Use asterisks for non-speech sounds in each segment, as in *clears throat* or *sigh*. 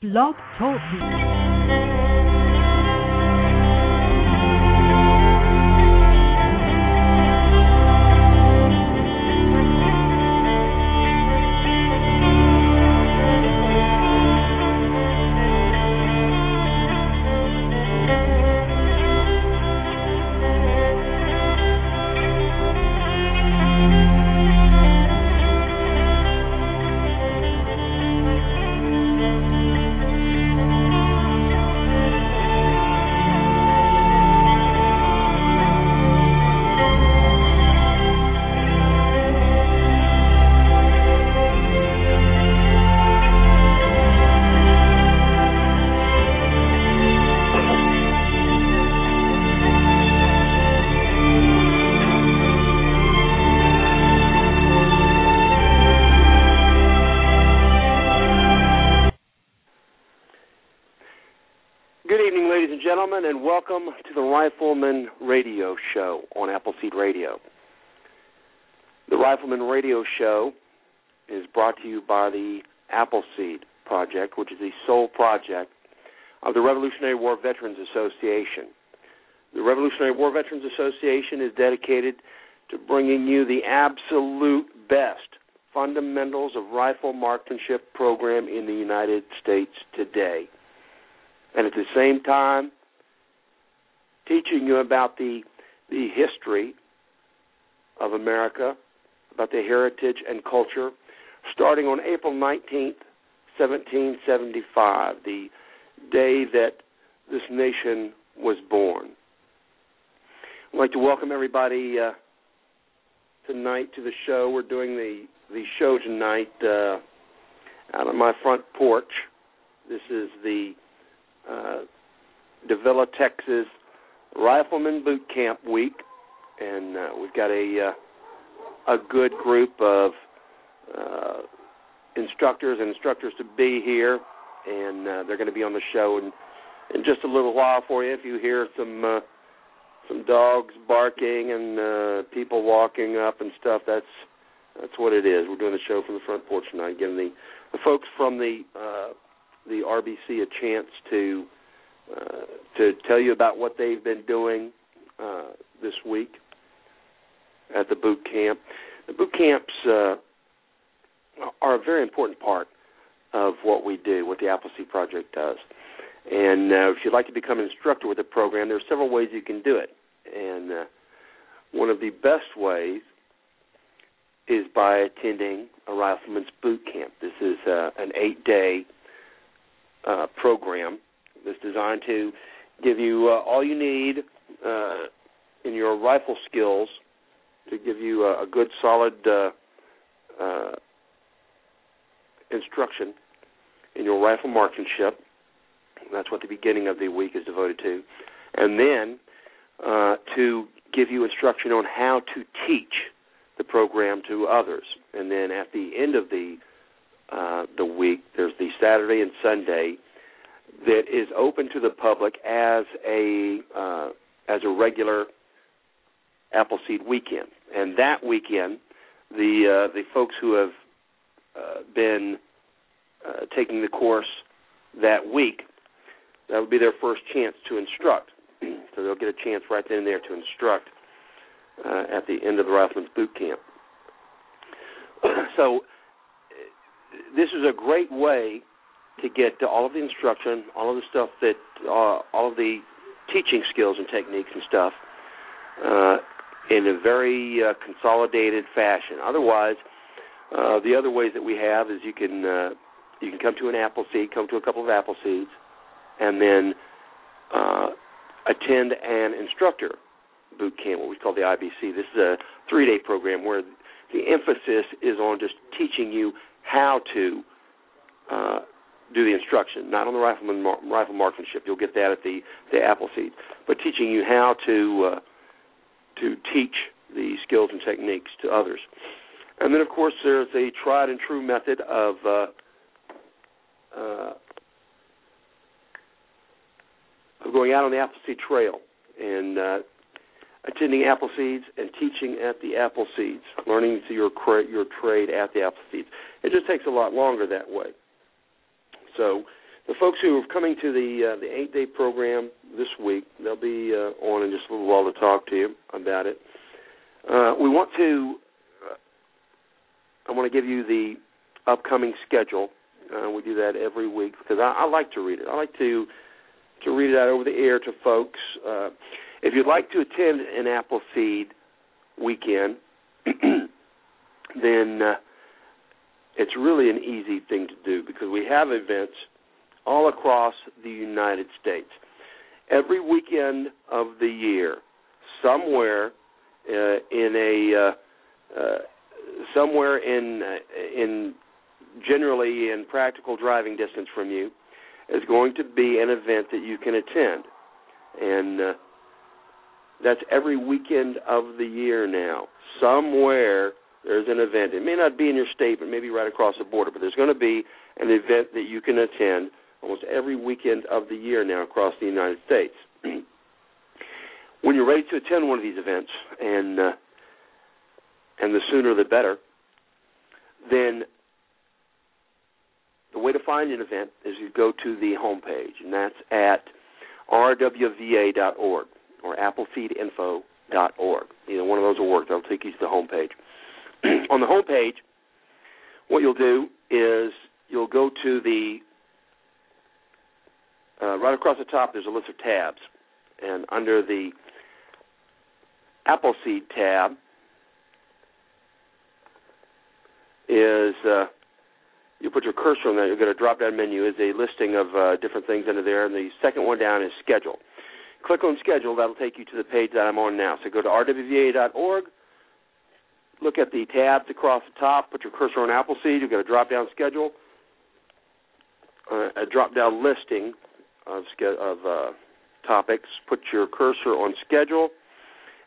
Blog Talk. Welcome to the Rifleman Radio Show on Appleseed Radio. The Rifleman Radio Show is brought to you by the Appleseed Project, which is the sole project of the Revolutionary War Veterans Association. The Revolutionary War Veterans Association is dedicated to bringing you the absolute best fundamentals of rifle marksmanship program in the United States today and at the same time teaching you about the the history of America, about the heritage and culture, starting on April 19th, 1775, the day that this nation was born. I'd like to welcome everybody uh, tonight to the show. We're doing the the show tonight uh, out on my front porch. This is the uh, Davilla, Texas Rifleman Boot Camp Week, and uh, we've got a uh, a good group of uh, instructors and instructors to be here, and uh, they're going to be on the show in in just a little while for you. If you hear some uh, some dogs barking and uh, people walking up and stuff, that's that's what it is. We're doing the show from the front porch tonight, giving the the folks from the uh, the RBC a chance to uh, to tell you about what they've been doing uh, this week at the boot camp. The boot camps uh, are a very important part of what we do, what the Appleseed Project does. And uh, if you'd like to become an instructor with the program, there are several ways you can do it. And uh, one of the best ways is by attending a rifleman's boot camp. This is uh, an eight-day uh, program that's designed to give you uh, all you need uh, in your rifle skills to give you a, a good, solid uh, uh, instruction in your rifle marksmanship. That's what the beginning of the week is devoted to, and then uh, to give you instruction on how to teach the program to others. And then at the end of the uh, the week. There's the Saturday and Sunday that is open to the public as a uh, as a regular Appleseed weekend. And that weekend, the uh, the folks who have uh, been uh, taking the course that week, that would be their first chance to instruct. *clears throat* so they'll get a chance right then and there to instruct uh, at the end of the Rifleman's boot camp. *clears throat* so this is a great way to get all of the instruction, all of the stuff that, uh, all of the teaching skills and techniques and stuff uh, in a very uh, consolidated fashion. Otherwise, uh, the other ways that we have is you can uh, you can come to an apple seed, come to a couple of apple seeds, and then uh, attend an instructor boot camp, what we call the IBC. This is a three-day program where the emphasis is on just teaching you how to uh, do the instruction, not on the rifleman mar- rifle marksmanship. You'll get that at the the Appleseed, but teaching you how to uh, to teach the skills and techniques to others. And then, of course, there's a tried and true method of uh, uh, of going out on the Appleseed Trail and uh, attending Appleseeds and teaching at the Appleseeds, learning your your trade at the Appleseeds. It just takes a lot longer that way. So the folks who are coming to the uh, the eight day program this week, they'll be uh, on in just a little while to talk to you about it. Uh, we want to. Uh, I want to give you the upcoming schedule. Uh, we do that every week because I, I like to read it. I like to to read it out over the air to folks. Uh, if you'd like to attend an Appleseed weekend, *clears throat* then it's really an easy thing to do because we have events all across the United States. Every weekend of the year, somewhere uh, in a uh, uh, somewhere in uh, in generally in practical driving distance from you is going to be an event that you can attend, and uh, that's every weekend of the year now. Somewhere there's an event. It may not be in your state, but maybe right across the border. But there's going to be an event that you can attend almost every weekend of the year now across the United States. *clears throat* when you're ready to attend one of these events, and uh, and the sooner the better, then the way to find an event is you go to the homepage, and that's at rwva.org or appleseedinfo.org. Either one of those will work. That'll take you to the homepage. *clears throat* On the homepage, what you'll do is you'll go to the uh, right across the top. There's a list of tabs, and under the Appleseed tab is uh, you put your cursor on that. You'll get a drop-down menu. Is a listing of uh, different things under there, and the second one down is schedule. Click on schedule. That'll take you to the page that I'm on now. So go to rwva.org. Look at the tabs across the top. Put your cursor on Appleseed. You'll get a drop-down schedule, uh, a drop-down listing of, of uh, topics. Put your cursor on schedule,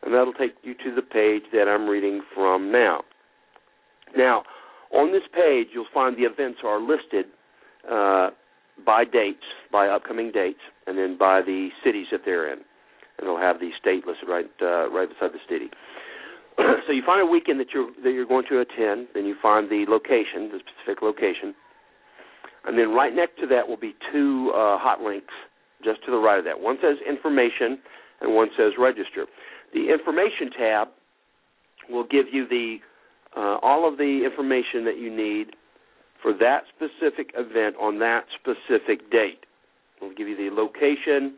and that'll take you to the page that I'm reading from now. Now, on this page, you'll find the events are listed uh, by dates, by upcoming dates, and then by the cities that they're in. And they'll have the state listed right uh, right beside the city. *clears throat* so you find a weekend that you're that you're going to attend, then you find the location, the specific location, and then right next to that will be two uh, hot links just to the right of that. One says information, and one says register. The information tab will give you the uh, all of the information that you need for that specific event on that specific date. We'll give you the location,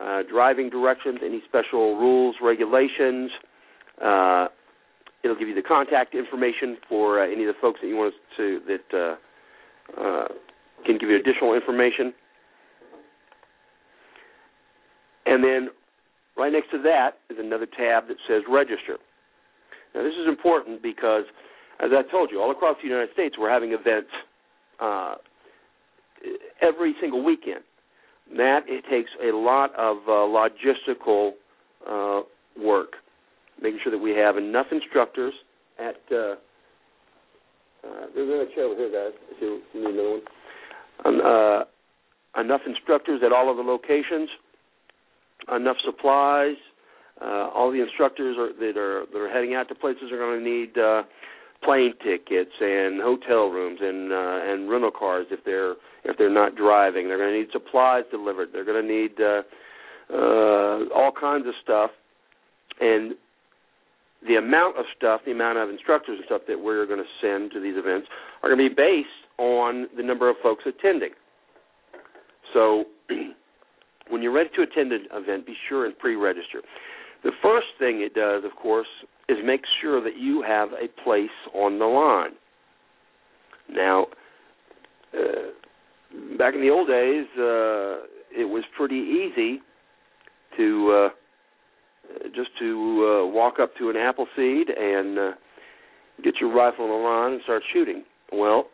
uh, driving directions, any special rules, regulations. Uh, it'll give you the contact information for uh, any of the folks that you want to that uh, uh, can give you additional information. And then right next to that is another tab that says register. Now, this is important because, as I told you, all across the United States, we're having events uh, every single weekend. That it takes a lot of uh, logistical uh, work, making sure that we have enough instructors at. Uh, uh, there's another chair over here, guys. If you, need another one. Um, uh, enough instructors at all of the locations, enough supplies, uh, all the instructors are, that are that are heading out to places are going to need uh, plane tickets and hotel rooms and uh, and rental cars if they're if they're not driving. They're going to need supplies delivered. They're going to need uh, uh, all kinds of stuff, and the amount of stuff, the amount of instructors and stuff that we're going to send to these events are going to be based on the number of folks attending. So, *clears throat* when you're ready to attend an event, be sure and pre-register. The first thing it does, of course, is make sure that you have a place on the line. Now, uh, back in the old days, uh, it was pretty easy to uh, just to uh, walk up to an apple seed and uh, get your rifle on the line and start shooting. Well,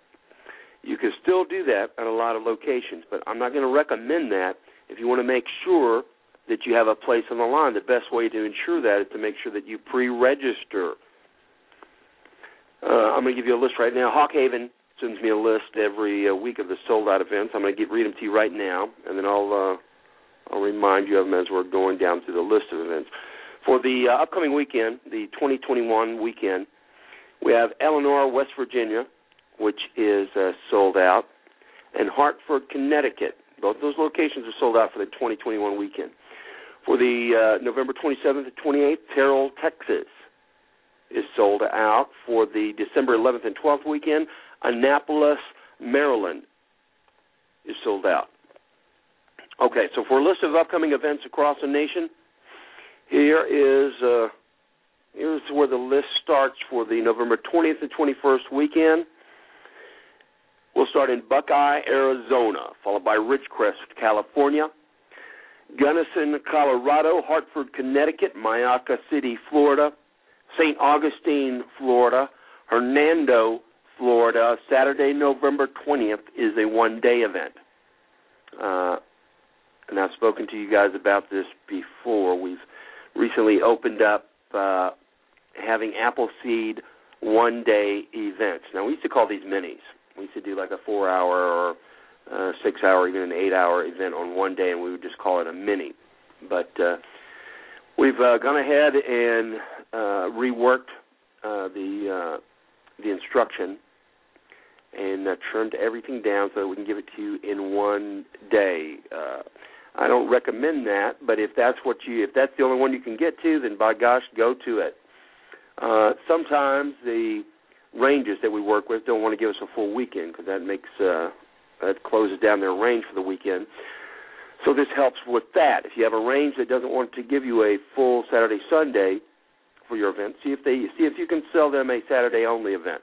you can still do that at a lot of locations, but I'm not going to recommend that if you want to make sure that you have a place on the line. The best way to ensure that is to make sure that you pre-register. Uh, I'm going to give you a list right now. Hawk Haven sends me a list every uh, week of the sold out events. I'm going to read them to you right now, and then I'll uh, I'll remind you of them as we're going down through the list of events. For the uh, upcoming weekend, the 2021 weekend, we have Eleanor, West Virginia, which is uh, sold out, and Hartford, Connecticut. Both those locations are sold out for the 2021 weekend. For the uh, November 27th to 28th, Terrell, Texas is sold out. For the December 11th and 12th weekend, Annapolis, Maryland is sold out. Okay, so for a list of upcoming events across the nation, here is uh, here's where the list starts for the November 20th and 21st weekend. We'll start in Buckeye, Arizona, followed by Ridgecrest, California, Gunnison, Colorado, Hartford, Connecticut, Myakka City, Florida, St. Augustine, Florida, Hernando, Florida. Saturday, November 20th is a one day event. Uh, and I've spoken to you guys about this before. We've recently opened up uh, having Appleseed one day events. Now, we used to call these minis. We used to do like a four hour or uh, six hour, even an eight hour event on one day, and we would just call it a mini. But uh, we've uh, gone ahead and uh, reworked uh, the uh, the instruction and uh, trimmed everything down so that we can give it to you in one day. Uh, I don't recommend that, but if that's what you if that's the only one you can get to, then by gosh, go to it. Uh, sometimes the ranges that we work with don't want to give us a full weekend because that makes uh, that closes down their range for the weekend. So this helps with that. If you have a range that doesn't want to give you a full Saturday Sunday for your event, see if they see if you can sell them a Saturday only event.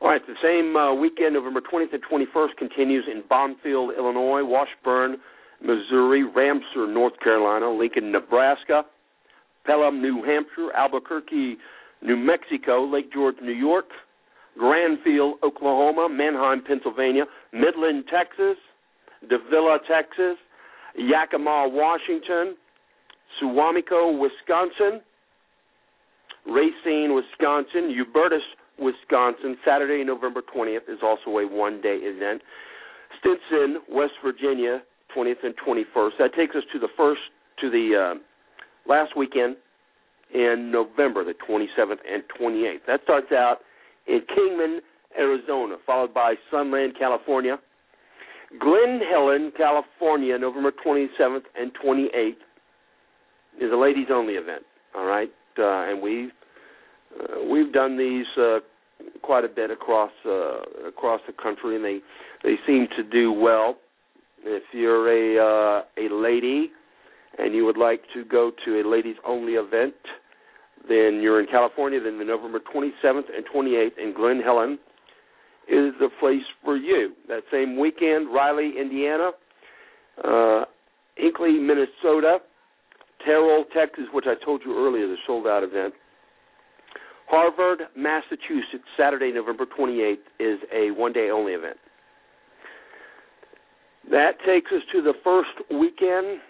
All right, the same uh, weekend, November 20th and 21st, continues in Bonfield, Illinois, Washburn, Missouri, Ramseur, North Carolina, Lincoln, Nebraska, Pelham, New Hampshire, Albuquerque, New Mexico, Lake George, New York, Granville, Oklahoma, Manheim, Pennsylvania, Midland, Texas, Davilla, Texas, Yakima, Washington, Suamico, Wisconsin, Racine, Wisconsin, Hubertus, Wisconsin. Saturday, November 20th is also a one-day event. Stinson, West Virginia, 20th and 21st. That takes us to the first to the uh, last weekend in November, the 27th and 28th. That starts out in Kingman, Arizona, followed by Sunland, California. Glen Helen, California, November 27th and 28th is a ladies only event. All right, uh, and we uh, we've done these uh, quite a bit across uh, across the country, and they they seem to do well. If you're a uh, a lady and you would like to go to a ladies only event, then you're in California. Then the November 27th and 28th in Glen Helen is the place for you. That same weekend, Riley, Indiana, uh, Hinckley, Minnesota, Terrell, Texas, which I told you earlier, the sold out event. Harvard, Massachusetts, Saturday, November 28th, is a one day only event. That takes us to the first weekend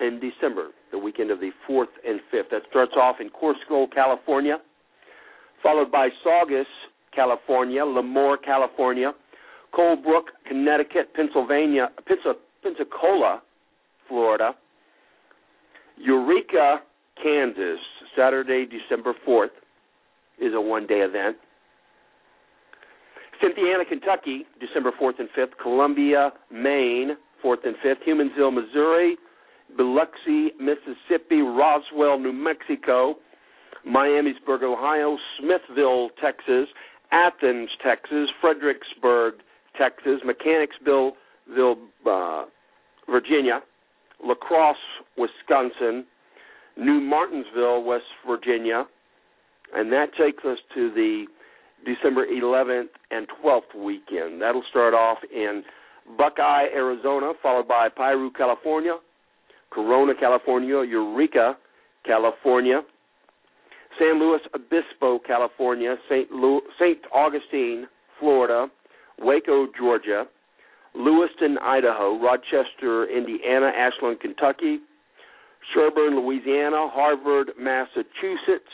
in December, the weekend of the 4th and 5th. That starts off in Coarsegold, California, followed by Saugus, California, Lemoore, California, Colebrook, Connecticut, Pennsylvania, Pensacola, Florida, Eureka, Kansas, Saturday, December 4th is a one day event. Cynthiana, Kentucky, December 4th and 5th. Columbia, Maine, 4th and 5th. Humansville, Missouri. Biloxi, Mississippi. Roswell, New Mexico. Miamisburg, Ohio. Smithville, Texas. Athens, Texas. Fredericksburg, Texas. Mechanicsville, uh, Virginia. La Crosse, Wisconsin. New Martinsville, West Virginia. And that takes us to the December 11th and 12th weekend. That'll start off in Buckeye, Arizona, followed by Piru, California, Corona, California, Eureka, California, San Luis Obispo, California, St. Lu- St. Augustine, Florida, Waco, Georgia, Lewiston, Idaho, Rochester, Indiana, Ashland, Kentucky, Sherburne, Louisiana, Harvard, Massachusetts,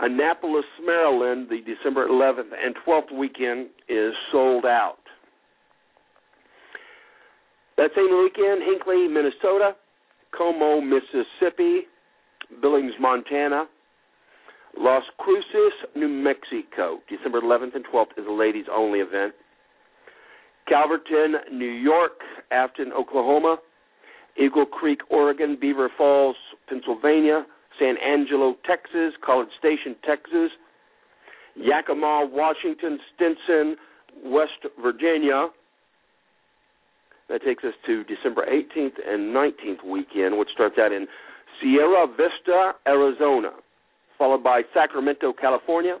Annapolis, Maryland, the December 11th and 12th weekend is sold out. That same weekend, Hinckley, Minnesota, Como, Mississippi, Billings, Montana, Las Cruces, New Mexico. December 11th and 12th is a ladies only event. Calverton, New York, Afton, Oklahoma, Eagle Creek, Oregon, Beaver Falls, Pennsylvania, San Angelo, Texas, College Station, Texas, Yakima, Washington, Stinson, West Virginia. That takes us to December 18th and 19th weekend, which starts out in Sierra Vista, Arizona, followed by Sacramento, California,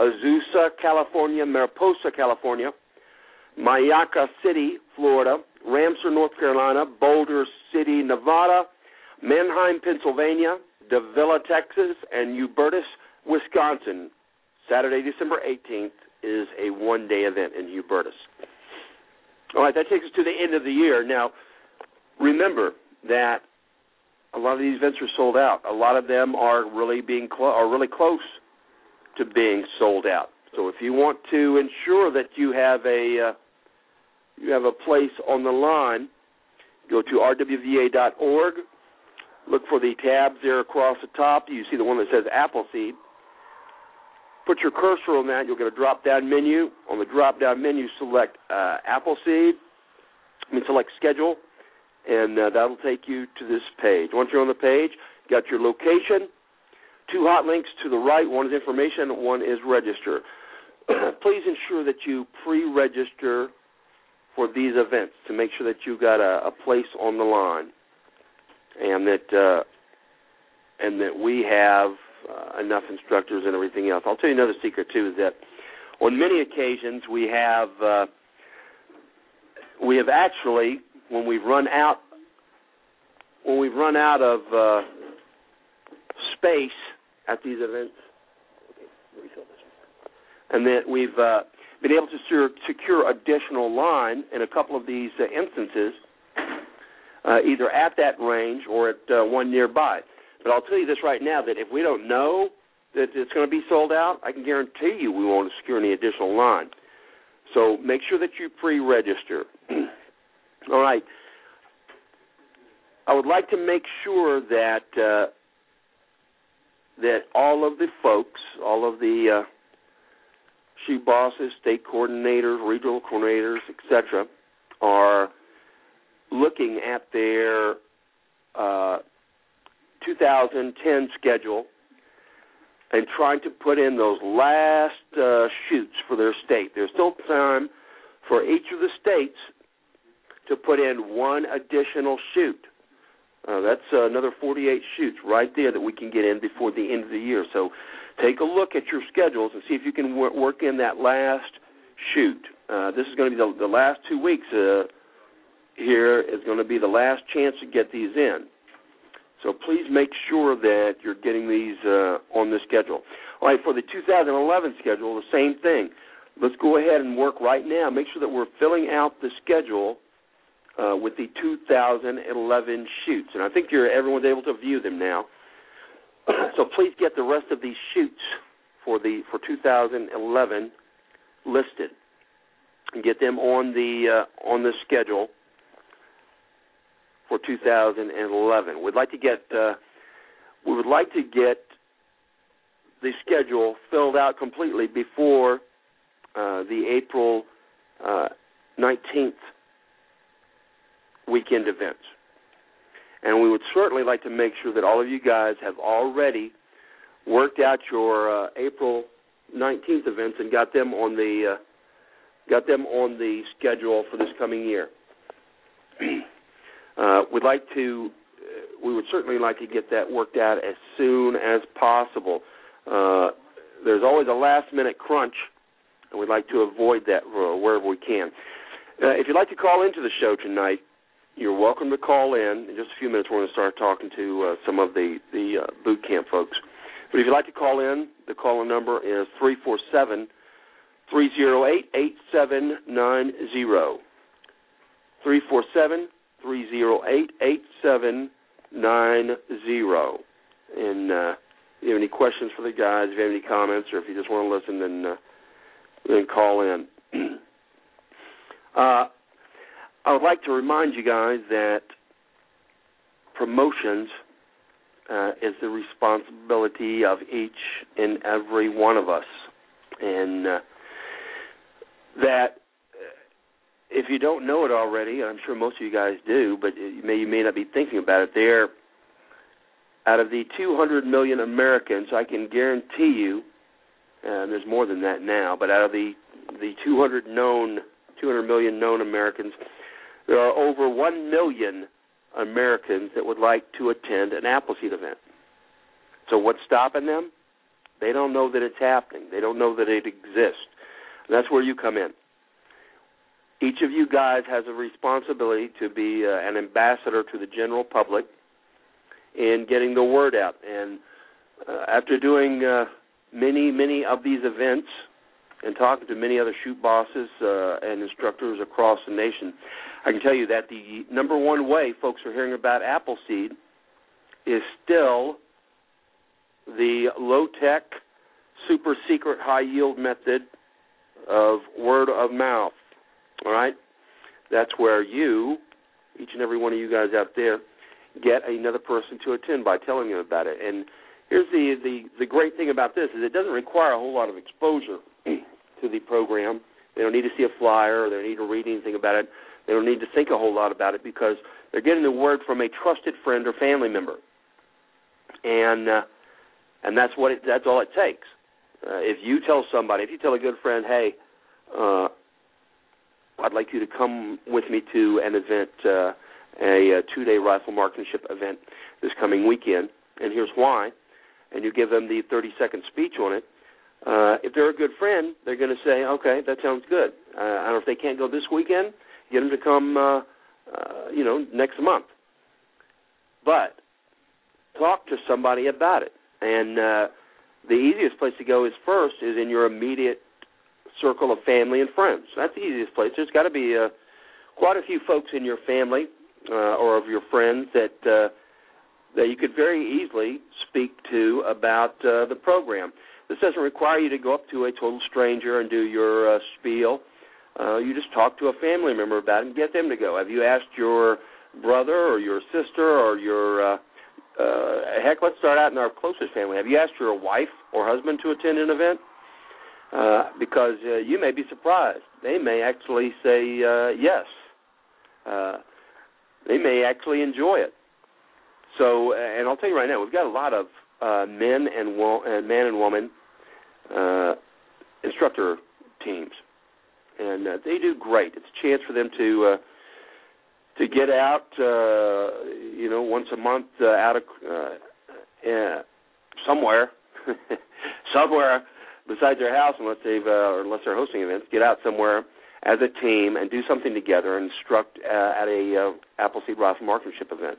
Azusa, California, Mariposa, California, Myakka City, Florida, Ramseur, North Carolina, Boulder City, Nevada, Manheim, Pennsylvania, Davilla, Texas, and Hubertus, Wisconsin. Saturday, December 18th is a one day event in Hubertus. All right, that takes us to the end of the year. Now, remember that a lot of these events are sold out. A lot of them are really being clo- are really close to being sold out. So if you want to ensure that you have a uh, you have a place on the line, go to rwva.org. Look for the tabs there across the top. You see the one that says Appleseed. Put your cursor on that. You'll get a drop-down menu. On the drop-down menu, select uh, Appleseed. I mean, select Schedule, and uh, that'll take you to this page. Once you're on the page, you got your location. Two hot links to the right. One is information. One is register. *clears throat* Please ensure that you pre-register for these events to make sure that you got a, a place on the line, and that uh, and that we have uh, enough instructors and everything else. I'll tell you another secret too is that on many occasions we have uh, we have actually when we've run out when we've run out of uh, space at these events, and that we've uh, been able to secure, secure additional line in a couple of these uh, instances, uh, either at that range or at uh, one nearby. But I'll tell you this right now that if we don't know that it's going to be sold out, I can guarantee you we won't secure any additional line. So make sure that you pre-register. *clears throat* All right. I would like to make sure that uh, that all of the folks, all of the uh, shoot bosses, state coordinators, regional coordinators, etc., are looking at their uh, 2010 schedule and trying to put in those last uh, shoots for their state. There's still time for each of the states to put in one additional shoot. Uh, that's uh, another 48 shoots right there that we can get in before the end of the year. So take a look at your schedules and see if you can w- work in that last shoot. Uh, this is going to be the, the last two weeks uh, here is going to be the last chance to get these in. So please make sure that you're getting these uh, on the schedule. All right, for the 2011 schedule, the same thing. Let's go ahead and work right now. Make sure that we're filling out the schedule uh, with the 2011 shoots, and I think everyone's able to view them now. *clears throat* so please get the rest of these shoots for the for 2011 listed and get them on the uh, on the schedule for 2011. We'd like to get uh, we would like to get the schedule filled out completely before uh, the April uh, 19th weekend events. And we would certainly like to make sure that all of you guys have already worked out your uh, April 19th events and got them on the uh, got them on the schedule for this coming year. Uh, we'd like to, uh, we would certainly like to get that worked out as soon as possible. Uh, there's always a last minute crunch, and we'd like to avoid that uh, wherever we can. Uh, if you'd like to call into the show tonight, you're welcome to call in. In just a few minutes, we're going to start talking to uh, some of the the boot camp folks. But if you'd like to call in, the call number is three four seven. 308 8790. 347 Three zero eight eight seven nine zero. And uh, if you have any questions for the guys, if you have any comments, or if you just want to listen, then uh, then call in. *clears throat* uh, I would like to remind you guys that promotions uh, is the responsibility of each and every one of us, and uh, that if you don't know it already, I'm sure most of you guys do, but you may you may not be thinking about it. There, out of the 200 million Americans, I can guarantee you, and there's more than that now, but out of the the 200 known 200 million known Americans, there are over 1 million Americans that would like to attend an Appleseed event. So what's stopping them? They don't know that it's happening. They don't know that it exists. And that's where you come in. Each of you guys has a responsibility to be uh, an ambassador to the general public in getting the word out. And uh, after doing uh, many, many of these events and talking to many other shoot bosses uh, and instructors across the nation, I can tell you that the number one way folks are hearing about Appleseed is still the low tech, super secret, high yield method of word of mouth. All right? That's where you, each and every one of you guys out there, get another person to attend by telling them about it. And here's the, the, the great thing about this is it doesn't require a whole lot of exposure *clears throat* to the program. They don't need to see a flyer they don't need to read anything about it. They don't need to think a whole lot about it because they're getting the word from a trusted friend or family member. And uh, and that's what it, that's all it takes. Uh, if you tell somebody, if you tell a good friend, hey, uh, I'd like you to come with me to an event, uh, a, a two-day rifle marksmanship event this coming weekend, and here's why. And you give them the 30-second speech on it. Uh, if they're a good friend, they're going to say, "Okay, that sounds good." Uh, I don't know if they can't go this weekend, get them to come, uh, uh, you know, next month. But talk to somebody about it, and uh, the easiest place to go is first is in your immediate circle of family and friends. That's the easiest place. There's got to be uh, quite a few folks in your family uh, or of your friends that uh, that you could very easily speak to about uh, the program. This doesn't require you to go up to a total stranger and do your uh, spiel. Uh, you just talk to a family member about it and get them to go. Have you asked your brother or your sister or your uh, uh, heck? Let's start out in our closest family. Have you asked your wife or husband to attend an event? Uh, because uh, you may be surprised. They may actually say uh, yes. Uh, they may actually enjoy it. So, and I'll tell you right now, we've got a lot of uh, men and, wo- and man and woman uh, instructor teams, and uh, they do great. It's a chance for them to uh, to get out, uh, you know, once a month uh, out of uh, uh, somewhere, *laughs* somewhere besides their house, unless they've uh, unless they're hosting events, get out somewhere as a team and do something together and instruct uh, at a uh, Appleseed Rifle Marksmanship event.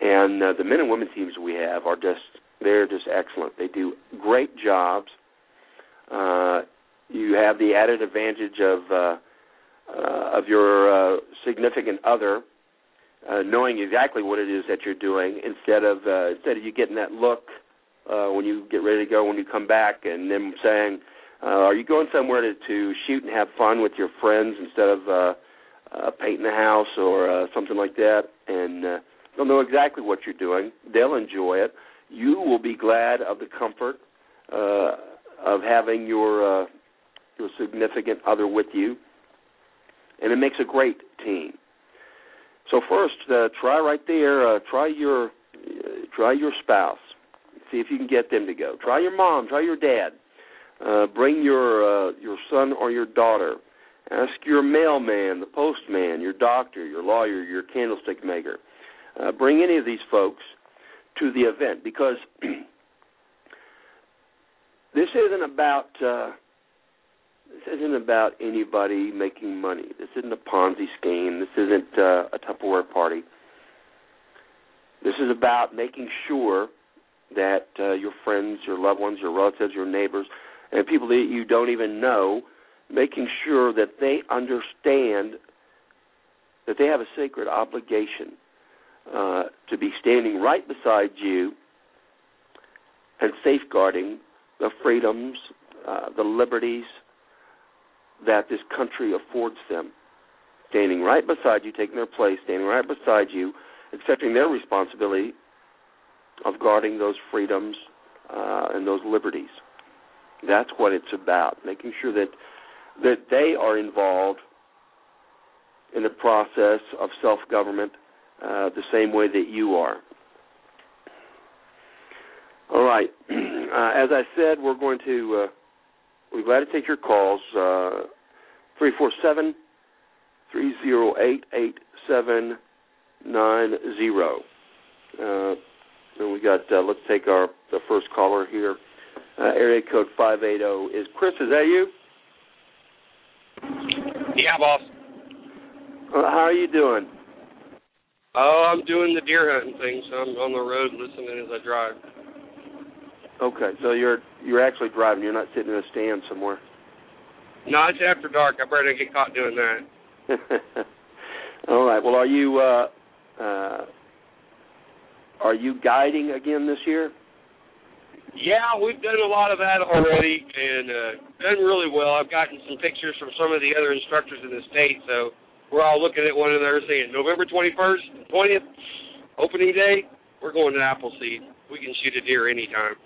And uh, the men and women teams we have are just they're just excellent. They do great jobs. Uh, you have the added advantage of uh, uh, of your uh, significant other uh, knowing exactly what it is that you're doing instead of uh, instead of you getting that look uh, when you get ready to go when you come back, and them saying, uh, "Are you going somewhere to, to shoot and have fun with your friends instead of uh, uh, painting the house or uh, something like that?" And uh, they'll know exactly what you're doing. They'll enjoy it. You will be glad of the comfort uh, of having your uh, your significant other with you, and it makes a great team. So first, uh, try right there. Uh, try your uh, try your spouse. See if you can get them to go. Try your mom. Try your dad. Uh, bring your uh, your son or your daughter. Ask your mailman, the postman, your doctor, your lawyer, your candlestick maker. Uh, bring any of these folks to the event because *clears throat* this isn't about uh, this isn't about anybody making money. This isn't a Ponzi scheme. This isn't uh, a Tupperware party. This is about making sure that uh, your friends, your loved ones, your relatives, your neighbors, and people that you don't even know, making sure that they understand that they have a sacred obligation uh, to be standing right beside you and safeguarding the freedoms, uh, the liberties that this country affords them. Standing right beside you, taking their place, standing right beside you, accepting their responsibility of guarding those freedoms uh, and those liberties. That's what it's about, making sure that that they are involved in the process of self government uh, the same way that you are. All right. *clears throat* Uh, as I said, we're going to, uh, we're glad to take your calls. Uh, 347 308 8790. Uh, and we got, uh, let's take our the first caller here. Uh, area code 580. Is Chris, is that you? Yeah, boss. Uh, how are you doing? Oh, I'm doing the deer hunting thing, so I'm on the road listening as I drive. Okay, so you're you're actually driving. You're not sitting in a stand somewhere. No, it's after dark. I better not get caught doing that. *laughs* All right. Well, are you uh, uh, are you guiding again this year? Yeah, we've done a lot of that already and uh, done really well. I've gotten some pictures from some of the other instructors in the state, so we're all looking at one another saying, November 21st, 20th, opening day, we're going to Appleseed. We can shoot a deer anytime.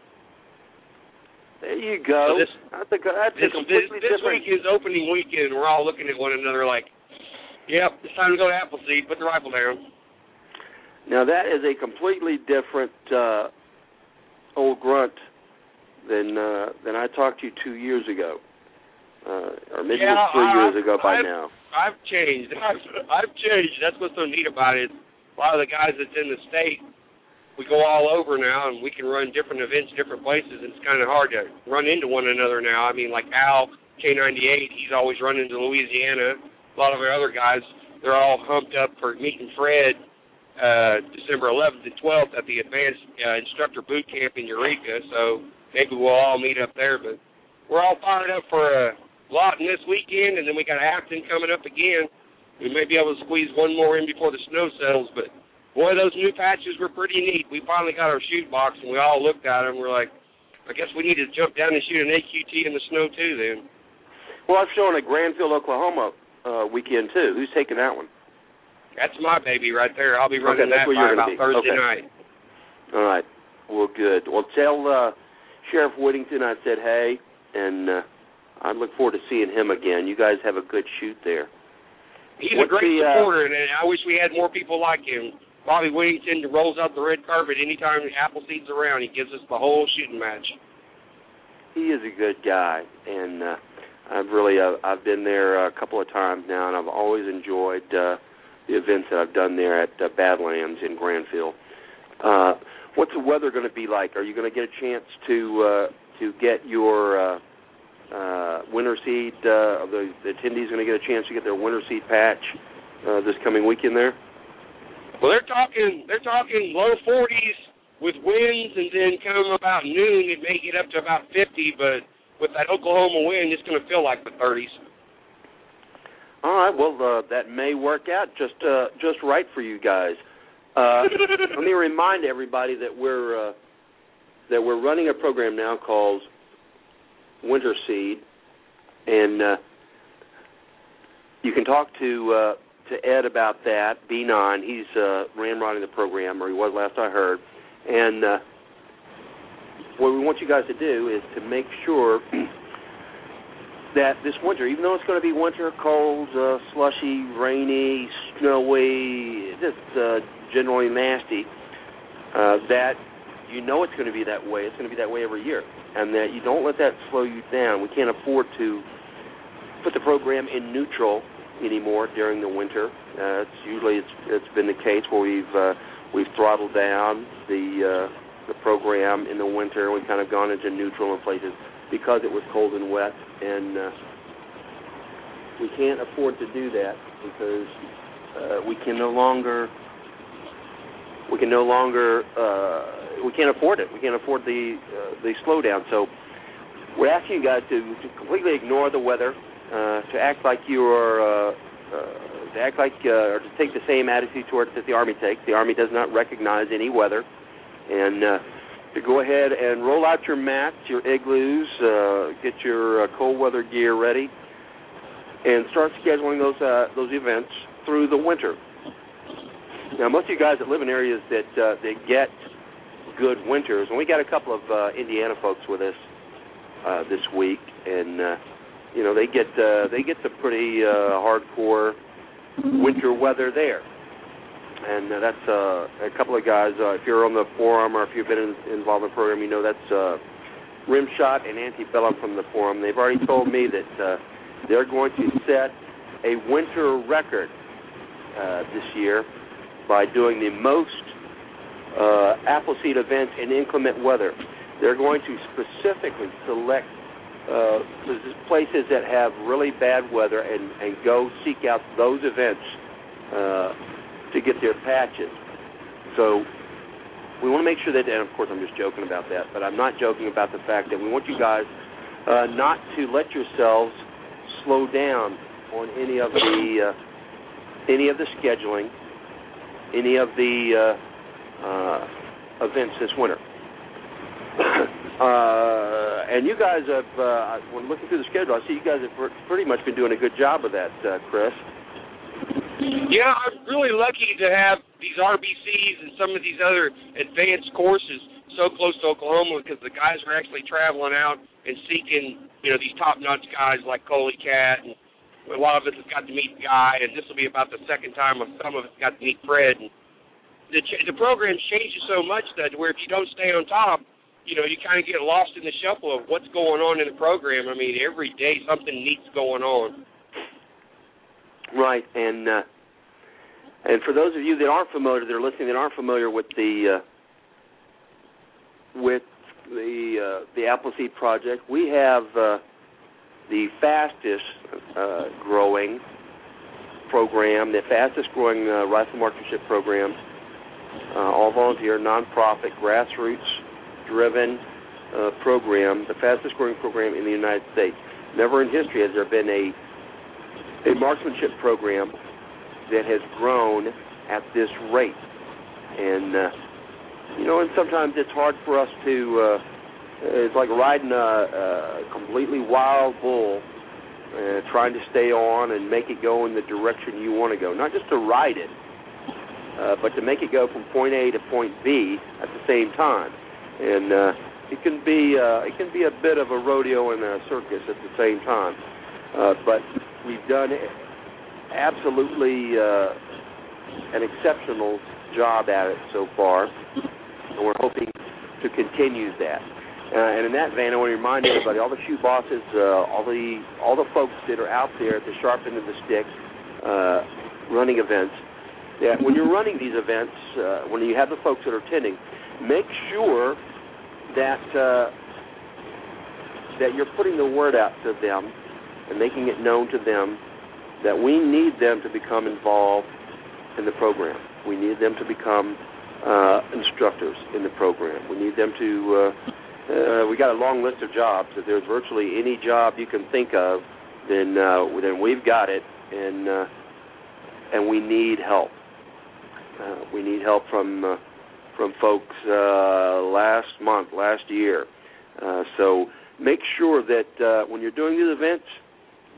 There you go. So this, that's a, that's this, a completely this, this different. week is opening weekend. We're all looking at one another like, yep, it's time to go to Appleseed. Put the rifle down. Now that is a completely different uh, old grunt than uh, than I talked to you two years ago, uh, or maybe Yeah, it was 3 I- years ago by I've- now. I've changed. *laughs* I've, I've changed. That's what's so neat about it. A lot of the guys that's in the state, we go all over now, and we can run different events, different places. And it's kind of hard to run into one another now. I mean, like Al K98, he's always running to Louisiana. A lot of our other guys, they're all humped up for meeting Fred uh, December 11th and 12th at the Advanced uh, Instructor Boot Camp in Eureka. So maybe we'll all meet up there. But we're all fired up for a lot in this weekend, and then we got Afton coming up again. We may be able to squeeze one more in before the snow settles, but boy, those new patches were pretty neat. We finally got our shoot box, and we all looked at them. We're like, I guess we need to jump down and shoot an AQT in the snow too. Then Well, I've shown at Granville, Oklahoma uh, weekend too. Who's taking that one? That's my baby right there. I'll be running Okay, that by about be. Thursday Okay. night. All right. Well, good. Well, tell uh, Sheriff Whittington I said hey, and uh, I look forward to seeing him again. You guys have a good shoot there. He's What's a great the, uh, supporter, and I wish we had more people like him. Bobby Whittington rolls out the red carpet anytime Appleseed's around. He gives us the whole shooting match. He is a good guy, and uh, I've really uh, I've been there a couple of times now, and I've always enjoyed uh, the events that I've done there at uh, Badlands in Granville. Uh, what's the weather going to be like? Are you going to get a chance to uh, to get your uh, uh, winter seed? Uh, the, the attendees going to get a chance to get their winter seed patch uh, this coming weekend there? Well, they're talking they're talking low 40s with winds, and then come about noon, it may get up to about 50. But with that Oklahoma wind, it's going to feel like the 30s. All right. Well, uh, that may work out just uh, just right for you guys. Uh, *laughs* let me remind everybody that we're uh, that we're running a program now called Winter Seed, and uh, you can talk to uh, to Ed about that. B9, he's uh, ramrodding the program, or he was last I heard. And uh, what we want you guys to do is to make sure *clears throat* that this winter, even though it's going to be winter, cold, uh, slushy, rainy, snowy, just uh, generally nasty, uh, that you know it's going to be that way. It's going to be that way every year, and that you don't let that slow you down. We can't afford to put the program in neutral anymore during the winter. Uh, it's usually it's it's been the case where we've uh, we've throttled down the uh, the program in the winter. We've kind of gone into neutral in places because it was cold and wet, and uh, we can't afford to do that because uh, we can no longer we can no longer uh, we can't afford it. We can't afford the uh, the slowdown. So we're asking you guys to, to completely ignore the weather, uh, to act like you are. Uh, uh, to act like, uh, or to take the same attitude towards that the Army takes. The Army does not recognize any weather, and uh, to go ahead and roll out your mats, your igloos, uh, get your uh, cold weather gear ready, and start scheduling those uh, those events through the winter. Now, most of you guys that live in areas that uh, that get good winters, and we got a couple of uh, Indiana folks with us uh, this week, and uh, you know they get uh, they get some pretty uh, hardcore winter weather there. And uh, that's uh, a couple of guys. Uh, if you're on the forum or if you've been in, involved in the program, you know that's uh, Rimshot and Antebellum from the forum. They've already told me that uh, they're going to set a winter record uh, this year by doing the most uh, Appleseed events in inclement weather. They're going to specifically select uh, places that have really bad weather and, and go seek out those events uh, to get their patches. So we want to make sure that, and of course I'm just joking about that, but I'm not joking about the fact that we want you guys uh, not to let yourselves slow down on any of the uh, any of the scheduling, any of the uh, uh, events this winter. *coughs* Uh, and you guys have, uh, when looking through the schedule, I see you guys have pretty much been doing a good job of that, Chris. Yeah, I'm really lucky to have these RBCs and some of these other advanced courses so close to Oklahoma because the guys are actually traveling out and seeking, you know, these top-notch guys like Coley Cat, and a lot of us have got to meet Guy, and this will be about the second time some of us got to meet Fred. And the the program changes so much that where if you don't stay on top, you know, you kind of get lost in the shuffle of what's going on in the program. I mean, every day something neat's going on. Right, and uh, and for those of you that aren't familiar, that are listening, that aren't familiar with the uh, with the uh, the Appleseed project, we have uh, the fastest uh, growing program, the fastest growing uh, rifle marksmanship program, uh, all volunteer, nonprofit, grassroots driven uh, program, the fastest growing program in the United States. Never in history has there been a a marksmanship program that has grown at this rate. And uh, you know, and sometimes it's hard for us to. Uh, it's like riding a, a completely wild bull, uh, trying to stay on and make it go in the direction you want to go. Not just to ride it, uh, but to make it go from point A to point B at the same time and uh, it can be uh, it can be a bit of a rodeo and a circus at the same time. Uh, but we've done absolutely uh, an exceptional job at it so far, and we're hoping to continue that. Uh, and in that vein, I want to remind everybody, all the shoot bosses, uh, all the all the folks that are out there at the sharp end of the stick, uh, running events, that when you're running these events, uh, when you have the folks that are attending, make sure that uh, that you're putting the word out to them and making it known to them that we need them to become involved in the program. We need them to become uh, instructors in the program. We need them to. Uh, uh, we got a long list of jobs. If there's virtually any job you can think of, then uh, then we've got it, and uh, and we need help. Uh, we need help from from folks last month, last year. So make sure that when you're doing these events,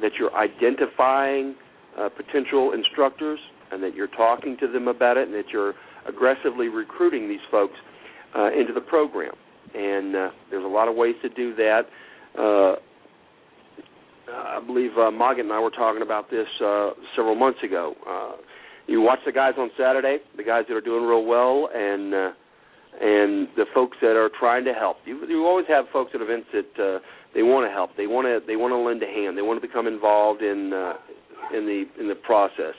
that you're identifying uh, potential instructors and that you're talking to them about it, and that you're aggressively recruiting these folks uh, into the program. And uh, there's a lot of ways to do that. I believe uh, Mogget and I were talking about this several months ago you watch the guys on Saturday, the guys that are doing real well, and uh, and the folks that are trying to help. You you always have folks at events that uh, they want to help. They want to they want to lend a hand. They want to become involved in uh, in the in the process.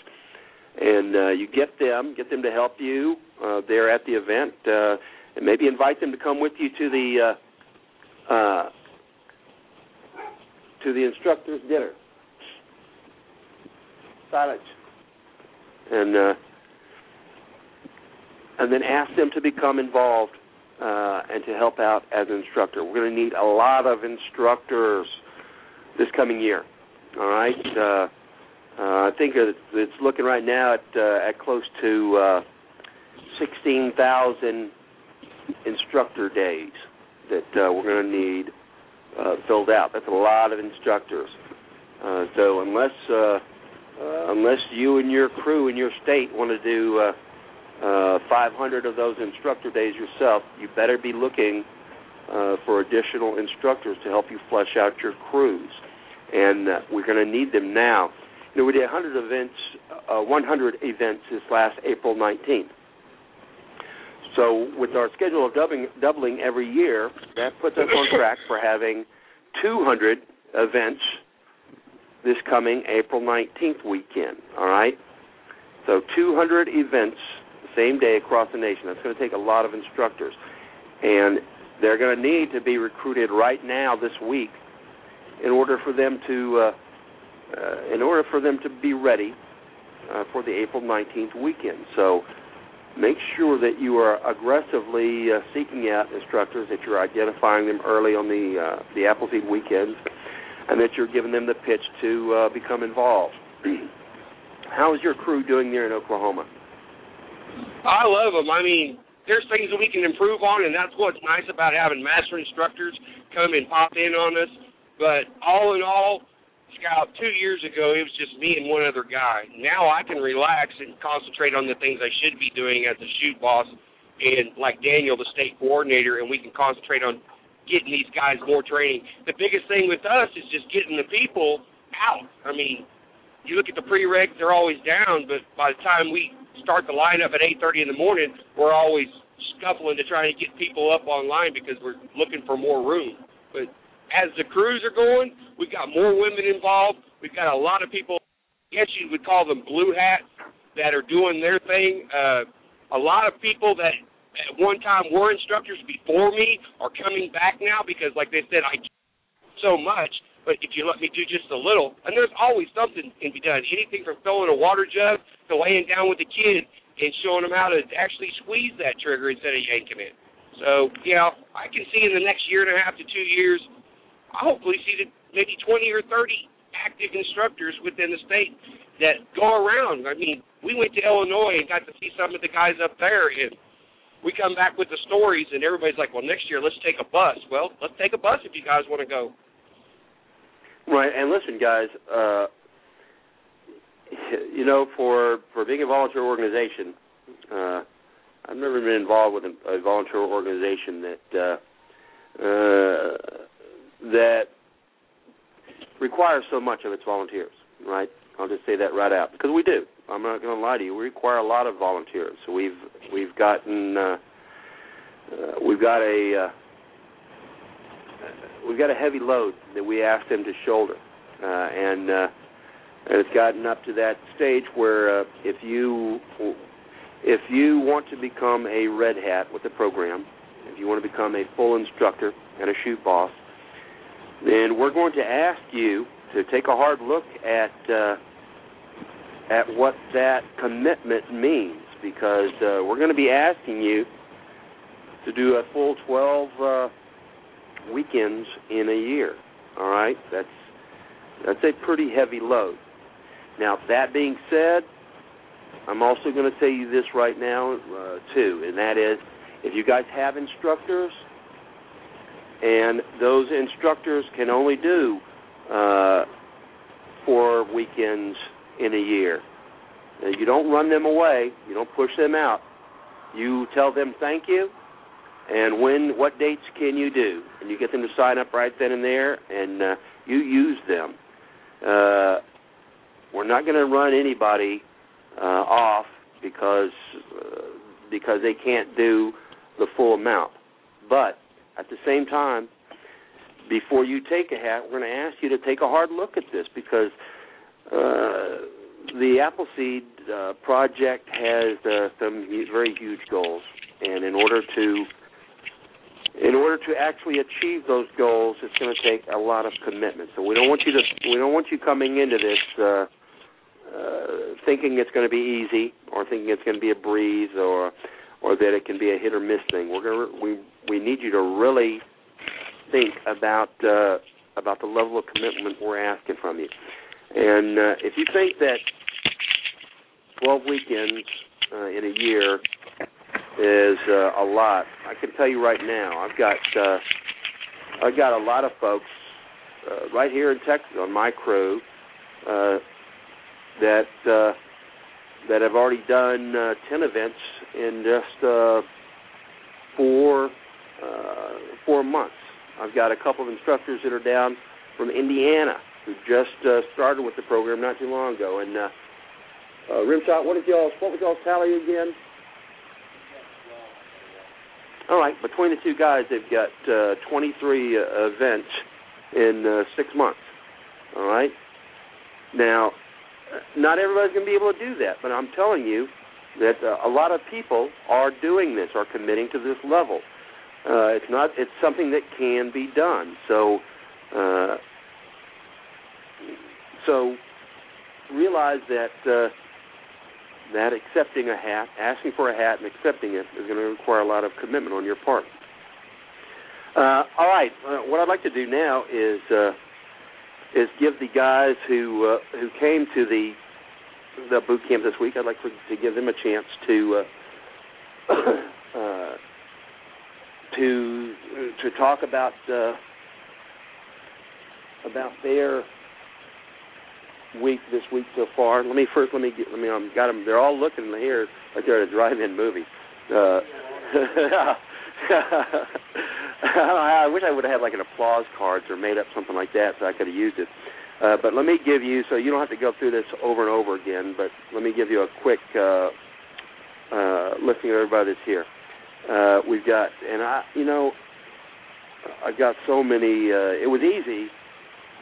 And uh, you get them, get them to help you uh, there at the event, uh, and maybe invite them to come with you to the uh, uh, to the instructor's dinner. Silence and uh, and then ask them to become involved uh, and to help out as an instructor. We're going to need a lot of instructors this coming year. All right, uh, uh, I think it's looking right now at uh, at close to uh, sixteen thousand instructor days that uh, we're going to need uh, filled out. That's a lot of instructors. Uh, so unless uh, uh, unless you and your crew in your state want to do uh, uh, 500 of those instructor days yourself, you better be looking uh, for additional instructors to help you flesh out your crews. And uh, we're going to need them now. You know, we did 100 events, uh, 100 events this last April 19th. So with our schedule of doubling, doubling every year, that puts us on track for having 200 events this coming April 19th weekend. All right. So 200 events same day across the nation. That's going to take a lot of instructors, and they're going to need to be recruited right now this week in order for them to uh, uh, in order for them to be ready uh, for the April 19th weekend. So make sure that you are aggressively uh, seeking out instructors, that you're identifying them early on the uh, the Appleseed weekends, and that you're giving them the pitch to uh, become involved. *clears throat* How is your crew doing there in Oklahoma? I love them. I mean, there's things that we can improve on, and that's what's nice about having master instructors come and pop in on us. But all in all, Scout, two years ago, it was just me and one other guy. Now I can relax and concentrate on the things I should be doing as a shoot boss, and like Daniel, the state coordinator, and we can concentrate on getting these guys more training. The biggest thing with us is just getting the people out. I mean, you look at the prereqs; they're always down, but by the time we start the lineup at 8:30 in the morning, we're always scuffling to try to get people up online because we're looking for more room. But as the crews are going, we've got more women involved. We've got a lot of people. I guess you would call them blue hats that are doing their thing. Uh, a lot of people that at one time were instructors before me are coming back now because, like they said, I so much. But if you let me do just a little, and there's always something can be done. Anything from filling a water jug to laying down with the kid and showing them how to actually squeeze that trigger instead of yanking it. So, yeah, I can see in the next year and a half to two years I hopefully see maybe 20 or 30 active instructors within the state that go around. I mean, we went to Illinois and got to see some of the guys up there, and we come back with the stories, and everybody's like, "Well, next year let's take a bus." Well, let's take a bus if you guys want to go. Right, and listen, guys. Uh, *laughs* you know, for for being a volunteer organization, uh, I've never been involved with a, a volunteer organization that uh, uh, that requires so much of its volunteers, right? I'll just say that right out because we do. I'm not going to lie to you. We require a lot of volunteers. So we've we've gotten uh, uh, we've got a uh, we've got a heavy load that we ask them to shoulder, uh, and uh, it's gotten up to that stage where uh, if you if you want to become a red hat with the program, if you want to become a full instructor and a shoot boss, then we're going to ask you to take a hard look at uh, at what that commitment means, because uh, we're going to be asking you to do a full 12 uh, weekends in a year. All right, that's that's a pretty heavy load. Now, that being said, I'm also going to tell you this right now uh, too, and that is, if you guys have instructors and those instructors can only do uh, four weekends in a year. you don't run them away. You don't push them out. You tell them thank you, and when what dates can you do, and you get them to sign up right then and there, and uh, you use them. Uh, we're not going to run anybody uh, off because uh, because they can't do the full amount, but at the same time, before you take a hat, we're going to ask you to take a hard look at this because uh, the Appleseed uh, project has uh, some very huge goals, and in order to in order to actually achieve those goals, it's going to take a lot of commitment. So we don't want you to we don't want you coming into this uh, thinking it's going to be easy or thinking it's going to be a breeze or or that it can be a hit or miss thing. We're going to we we need you to really think about uh, about the level of commitment we're asking from you. And uh, if you think that 12 weekends uh, in a year is uh, a lot, I can tell you right now, I've got uh, I've got a lot of folks uh, right here in Texas on my crew uh, that uh, that have already done uh, 10 events in just uh, four uh, four months. I've got a couple of instructors that are down from Indiana who just uh, started with the program not too long ago. And uh, uh, Rimshot, what is y'all? What was y'all's tally again? All right, between the two guys, they've got uh, 23 uh, events in uh, six months. All right. Now, not everybody's going to be able to do that, but I'm telling you that uh, a lot of people are doing this, are committing to this level. Uh, it's not. It's something that can be done. So, uh, so realize that uh, that accepting a hat, asking for a hat, and accepting it is going to require a lot of commitment on your part. Uh, all right. Uh, what I'd like to do now is uh, is give the guys who uh, who came to the the boot camp this week. I'd like for, to give them a chance to uh, *coughs* uh, to to talk about uh, about their week this week so far. Let me first let me get let me um got them. They're all looking here like they're at a drive-in movie. Uh, *laughs* *laughs* I wish I would have had like an applause cards or made up something like that so I could have used it. Uh, but let me give you so you don't have to go through this over and over again. But let me give you a quick uh, uh, listing of everybody that's here. Uh, we've got and I you know I've got so many. Uh, it was easy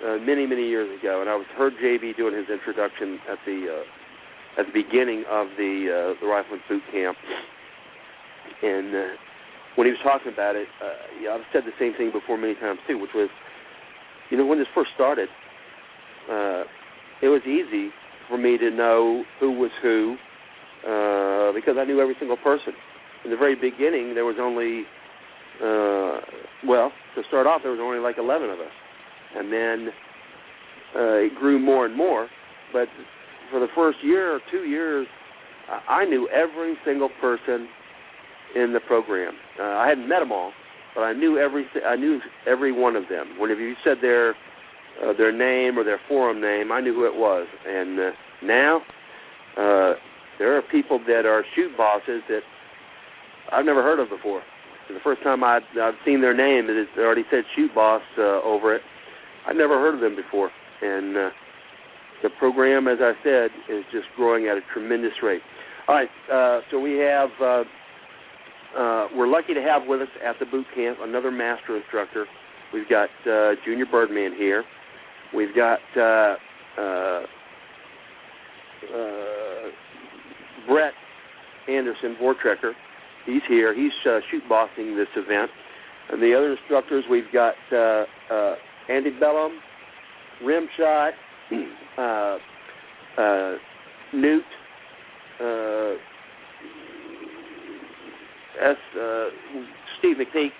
uh, many many years ago, and I was heard JB doing his introduction at the uh, at the beginning of the uh, the rifleman boot camp, and uh, when he was talking about it, uh, yeah, I've said the same thing before many times too, which was, you know, when this first started, uh, it was easy for me to know who was who uh, because I knew every single person. In the very beginning, there was only, uh, well, to start off, there was only like 11 of us, and then uh, it grew more and more. But for the first year or two years, I knew every single person in the program. Uh, I hadn't met them all, but I knew every I knew every one of them. Whenever you said their uh, their name or their forum name, I knew who it was. And uh, now uh, there are people that are shoot bosses that I've never heard of before. And the first time I'd, I've seen their name, it already said shoot boss uh, over it. I'd never heard of them before, and uh, the program, as I said, is just growing at a tremendous rate. All right, uh, so we have uh, uh, we're lucky to have with us at the boot camp another master instructor. We've got uh, Junior Birdman here. We've got uh, uh, uh, Brett Anderson, Vortrekker. He's here. He's uh, shoot bossing this event. And the other instructors, we've got uh, uh, Andy Bellum, Rimshot, *clears throat* uh, uh, Newt, uh, S. Uh, Steve McPeak.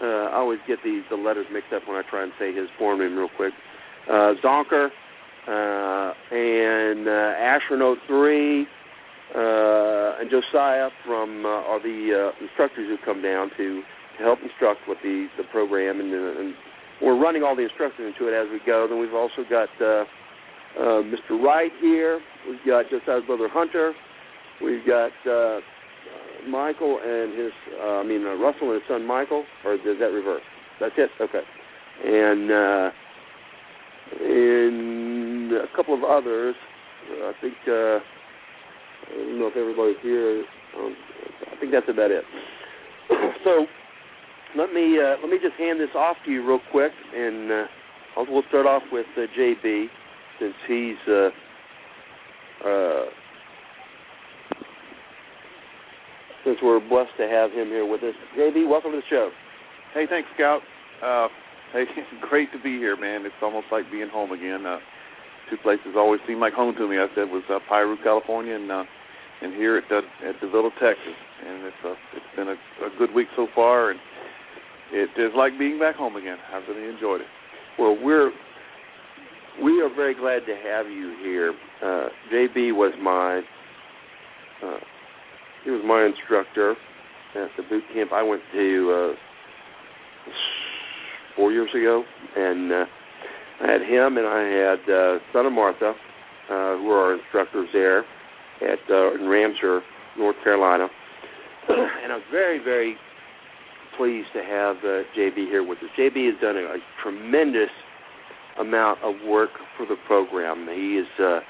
Uh, I always get these the letters mixed up when I try and say his form name real quick. Uh, Zonker uh, and uh, Astronaut Three uh, and Josiah from uh, are the uh, instructors who come down to, to help instruct with the the program, and, uh, and we're running all the instructions into it as we go. Then we've also got uh, uh, Mr. Wright here. We've got Josiah's brother Hunter. We've got uh, Michael and his, uh, I mean uh, Russell and his son Michael, or is that reverse? That's it. Okay, and uh, in a couple of others, uh, I think uh, I don't know if everybody's here. Um, I think that's about it. *clears throat* so let me uh, let me just hand this off to you real quick, and uh, I'll, we'll start off with uh, JB since he's. Uh, uh, since we're blessed to have him here with us. JB, welcome to the show. Hey, thanks, Scout. Uh, hey, *laughs* great to be here, man. It's almost like being home again. Uh, two places always seem like home to me. I said was uh, Piru, California, and uh, and here at uh, at Davilla, Texas. And it's uh, it's been a, a good week so far, and it is like being back home again. I've really enjoyed it. Well, we're we are very glad to have you here. Uh, JB was my uh, he was my instructor at the boot camp I went to uh, four years ago, and uh, I had him and I had uh, Son of Martha, uh, who are our instructors there at uh, in Ramseur, North Carolina, *clears throat* and I was very very pleased to have uh, JB here with us. JB has done a, a tremendous amount of work for the program. He is uh,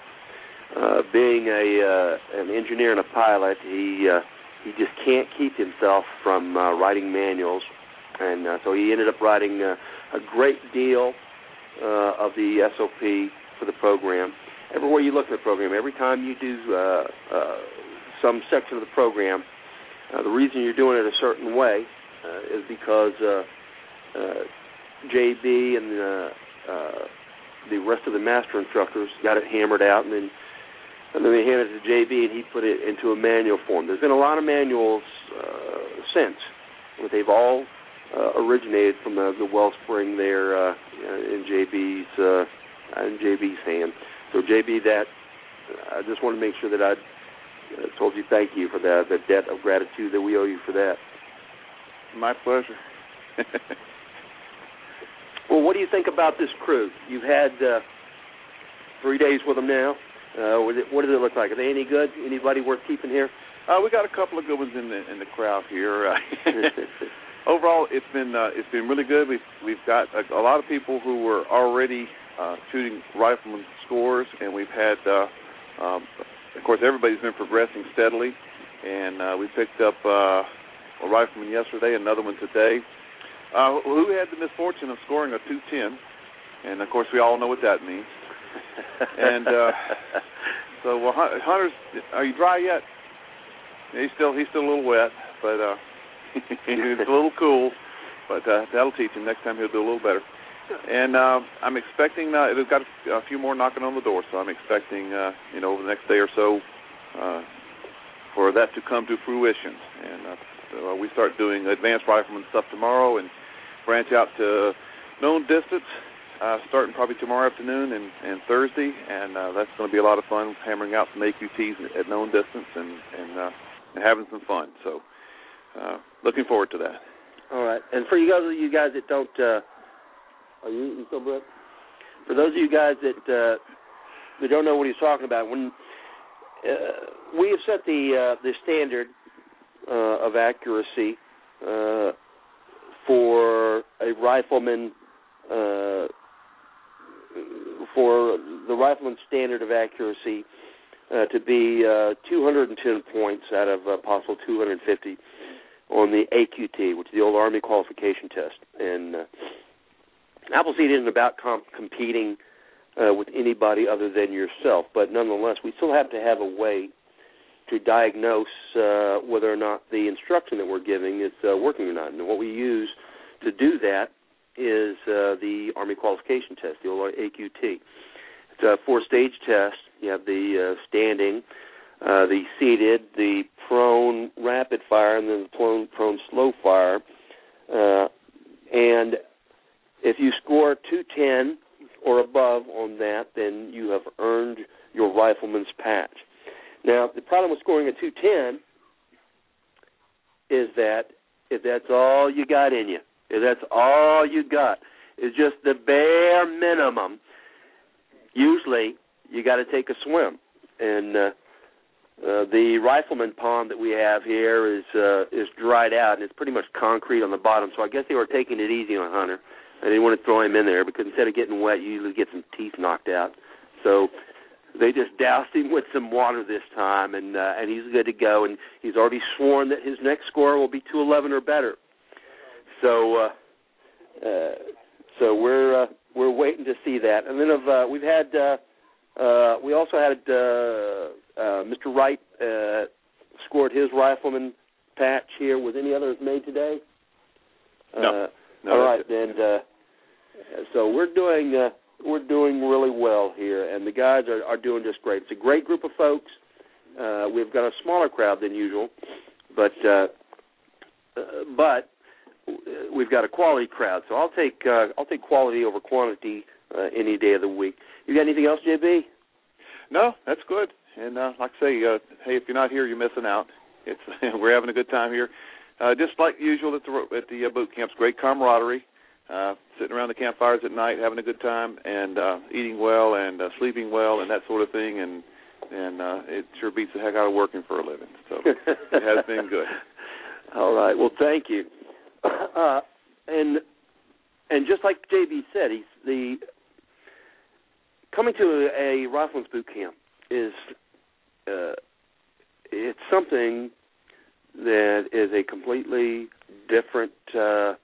uh, being a uh, an engineer and a pilot. He uh, he just can't keep himself from uh, writing manuals, and uh, so he ended up writing uh, a great deal uh, of the SOP for the program. Everywhere you look at the program, every time you do uh, uh, some section of the program, uh, the reason you're doing it a certain way uh, is because uh, uh, JB and the, uh, the rest of the master instructors got it hammered out, and then and then they handed it to JB, and he put it into a manual form. There's been a lot of manuals uh, since, but they've all uh, originated from the, the wellspring there uh, in JB's uh, in JB's hand. So JB, that I just want to make sure that I uh, told you thank you for that, the debt of gratitude that we owe you for that. My pleasure. *laughs* well, what do you think about this crew? You've had uh, three days with them now. Uh, what does it look like? Are they any good? Anybody worth keeping here? Uh, we got a couple of good ones in the in the crowd here. *laughs* Overall, it's been uh, it's been really good. We've we've got a, a lot of people who were already uh, shooting rifleman scores, and we've had, uh, um, of course, everybody's been progressing steadily. And uh, we picked up uh, a rifleman yesterday, another one today, uh, who had the misfortune of scoring a 210, and of course, we all know what that means. And uh, so, well, Hunter's, are you dry yet? He's still he's still a little wet, but uh, *laughs* it's a little cool. But uh, that'll teach him. Next time he'll do a little better. And uh, I'm expecting uh, we've got a few more knocking on the door, so I'm expecting uh, you know over the next day or so uh, for that to come to fruition. And uh, so uh, we start doing advanced rifleman stuff tomorrow and branch out to known distance uh, starting probably tomorrow afternoon and, and Thursday, and uh, that's going to be a lot of fun hammering out some AQTs at known distance and and, uh, and having some fun. So, uh, looking forward to that. All right, and for you guys, you guys that don't, uh, are you, still Brett? For those of you guys that uh, that don't know what he's talking about, when uh, we have set the uh, the standard uh, of accuracy uh, for a rifleman uh, for the rifleman standard of accuracy uh, to be uh, 210 points out of a possible 250 on the AQT, which is the old Army qualification test. And uh, Appleseed isn't about comp- competing uh, with anybody other than yourself, but nonetheless, we still have to have a way to diagnose uh, whether or not the instruction that we're giving is uh, working or not. And what we use to do that is uh, the Army qualification test, the old AQT. It's a four-stage test. You have the uh, standing, uh, the seated, the prone rapid fire, and then the prone, prone slow fire. Uh, and if you score 210 or above on that, then you have earned your rifleman's patch. Now, the problem with scoring a 210 is that if that's all you got in you, if that's all you got, is just the bare minimum, usually you got to take a swim. And uh, uh, the rifleman pond that we have here is uh, is dried out and it's pretty much concrete on the bottom. So I guess they were taking it easy on Hunter. I didn't want to throw him in there because instead of getting wet, you usually get some teeth knocked out. So they just doused him with some water this time, and uh, and he's good to go. And he's already sworn that his next score will be 211 or better. So, uh, uh, so we're uh, we're waiting to see that. And then of uh, we've had uh, uh, we also had uh, uh, Mr. Wright uh, scored his rifleman patch here. Was any others made today? No. Uh, no all right, then. Uh, so we're doing uh, we're doing really well here, and the guys are, are doing just great. It's a great group of folks. Uh, we've got a smaller crowd than usual, but uh, uh, but we've got a quality crowd. So I'll take uh, I'll take quality over quantity uh, any day of the week. You got anything else, JB? No, that's good. And uh, like I say, uh, hey, if you're not here, you're missing out. It's *laughs* we're having a good time here, uh, just like usual at the at the uh, boot camps. Great camaraderie, uh, sitting around the campfires at night, having a good time, and uh, eating well and uh, sleeping well, and that sort of thing. And and uh, it sure beats the heck out of working for a living. So it has been good. *laughs* All right. Well, thank you. Uh, and and just like JB said, he's the coming to a, a rifleman's boot camp is uh, it's something that is a completely different uh,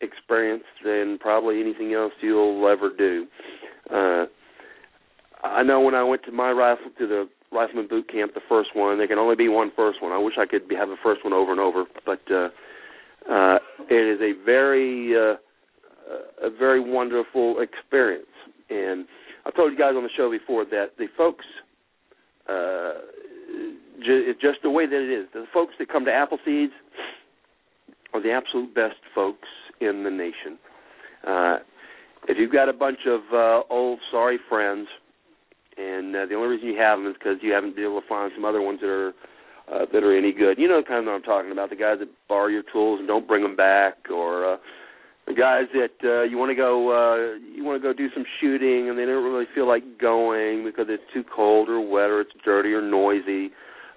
experience than probably anything else you'll ever do. Uh, I know when I went to my rifle to the rifleman boot camp, the first one, there can only be one first one. I wish I could be, have a first one over and over, but uh, uh, it is a very uh, a very wonderful experience. And I've told you guys on the show before that the folks, uh, ju- just the way that it is, the folks that come to Appleseeds are the absolute best folks in the nation. Uh, if you've got a bunch of uh, old sorry friends, and uh, the only reason you have them is because you haven't been able to find some other ones that are uh, that are any good. You know the kind of I'm talking about, the guys that borrow your tools and don't bring them back, or uh, the guys that uh, you want to go uh, you want to go do some shooting and they don't really feel like going because it's too cold or wet or it's dirty or noisy.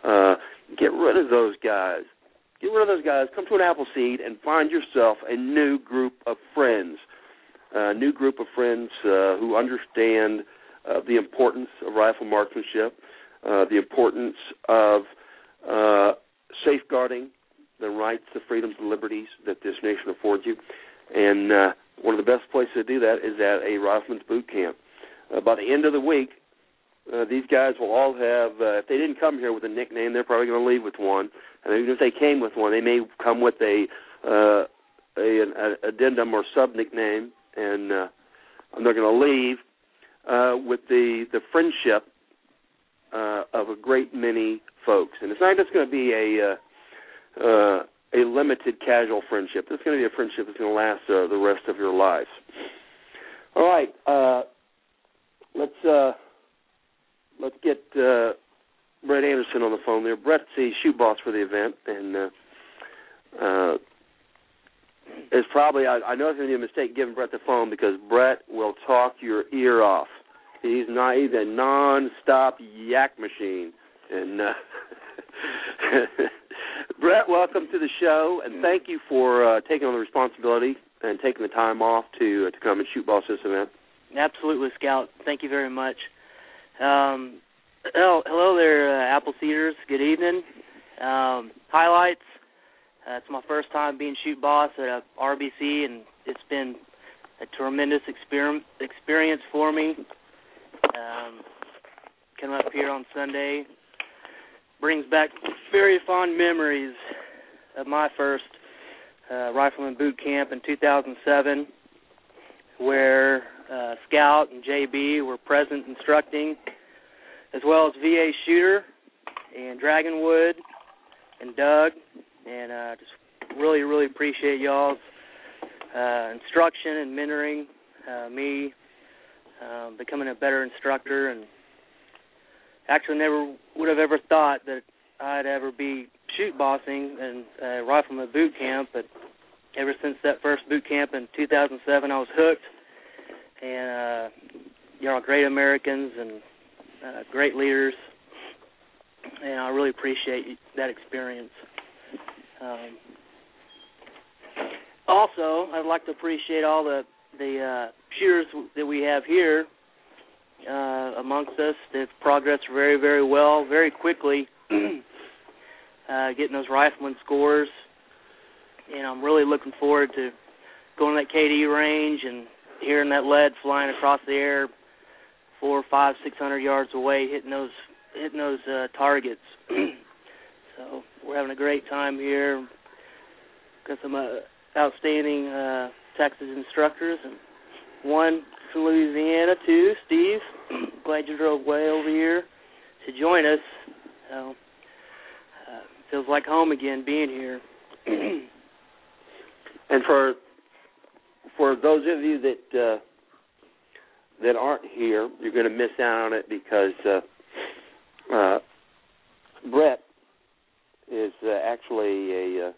Uh, get rid of those guys. Get rid of those guys. Come to an Appleseed and find yourself a new group of friends. A new group of friends uh, who understand uh, the importance of rifle marksmanship, uh, the importance of uh, safeguarding the rights, the freedoms, the liberties that this nation affords you. And uh, one of the best places to do that is at a rifleman's boot camp. Uh, by the end of the week, uh, these guys will all have. Uh, if they didn't come here with a nickname, they're probably going to leave with one. And even if they came with one, they may come with a uh, a, an addendum or sub nickname, and uh, they're going to leave uh, with the the friendship uh, of a great many folks. And it's not just going to be a uh, uh, a limited casual friendship. It's going to be a friendship that's going to last uh, the rest of your lives. All right, uh, let's uh, let's get uh, Brett Anderson on the phone there. Brett's the shoot boss for the event, and uh, uh, it's probably I, I know it's going to be a mistake giving Brett the phone because Brett will talk your ear off. He's not he's a non-stop yak machine, and uh, *laughs* Brett, welcome to the show, and thank you for uh, taking on the responsibility and taking the time off to uh, to come and shoot boss this event. Absolutely, Scout. Thank you very much. Um, oh, hello there, uh, Appleseeders. Good evening. Um, highlights. Uh, it's my first time being shoot boss at a RBC, and it's been a tremendous exper- experience for me. Um, coming up here on Sunday brings back very fond memories of my first uh, rifleman boot camp in 2007, where uh, Scout and JB were present instructing, as well as VA Shooter and Dragonwood and Doug, and uh, just really, really appreciate y'all's uh, instruction and mentoring uh, me, um, becoming a better instructor, and actually never would have ever thought that I'd ever be shoot bossing and uh, rifleman boot camp, but ever since that first boot camp in 2007, I was hooked. And uh, you know, great Americans and uh, great leaders, and I really appreciate that experience. Um, also, I'd like to appreciate all the the uh, shooters that we have here uh, amongst us. They've progressed very, very well, very quickly, *clears throat* uh, getting those rifleman scores. And I'm really looking forward to going to that KD range and hearing that lead flying across the air, four, five, six hundred yards away, hitting those hitting those uh, targets. *clears throat* so we're having a great time here. Got some uh, outstanding uh, Texas instructors and one from Louisiana too, Steve. *clears throat* Glad you drove way over here to join us. So, uh, feels like home again being here. *clears throat* and for for those of you that uh, that aren't here, you're going to miss out on it because uh, uh, Brett is uh, actually a uh,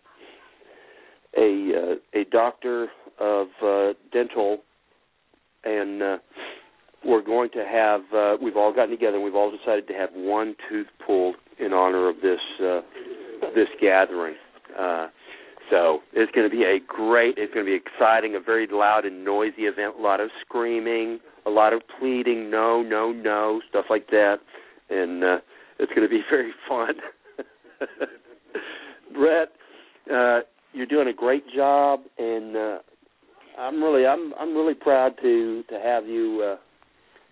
a uh, a doctor of uh, dental and uh, we're going to have uh, we've all gotten together and we've all decided to have one tooth pulled in honor of this uh, this gathering. Uh, So it's going to be a great, it's going to be exciting, a very loud and noisy event. A lot of screaming, a lot of pleading, no, no, no, stuff like that, and uh, it's going to be *laughs* very fun. Brett, uh, you're doing a great job, and uh, I'm really, I'm, I'm really proud to to have you uh,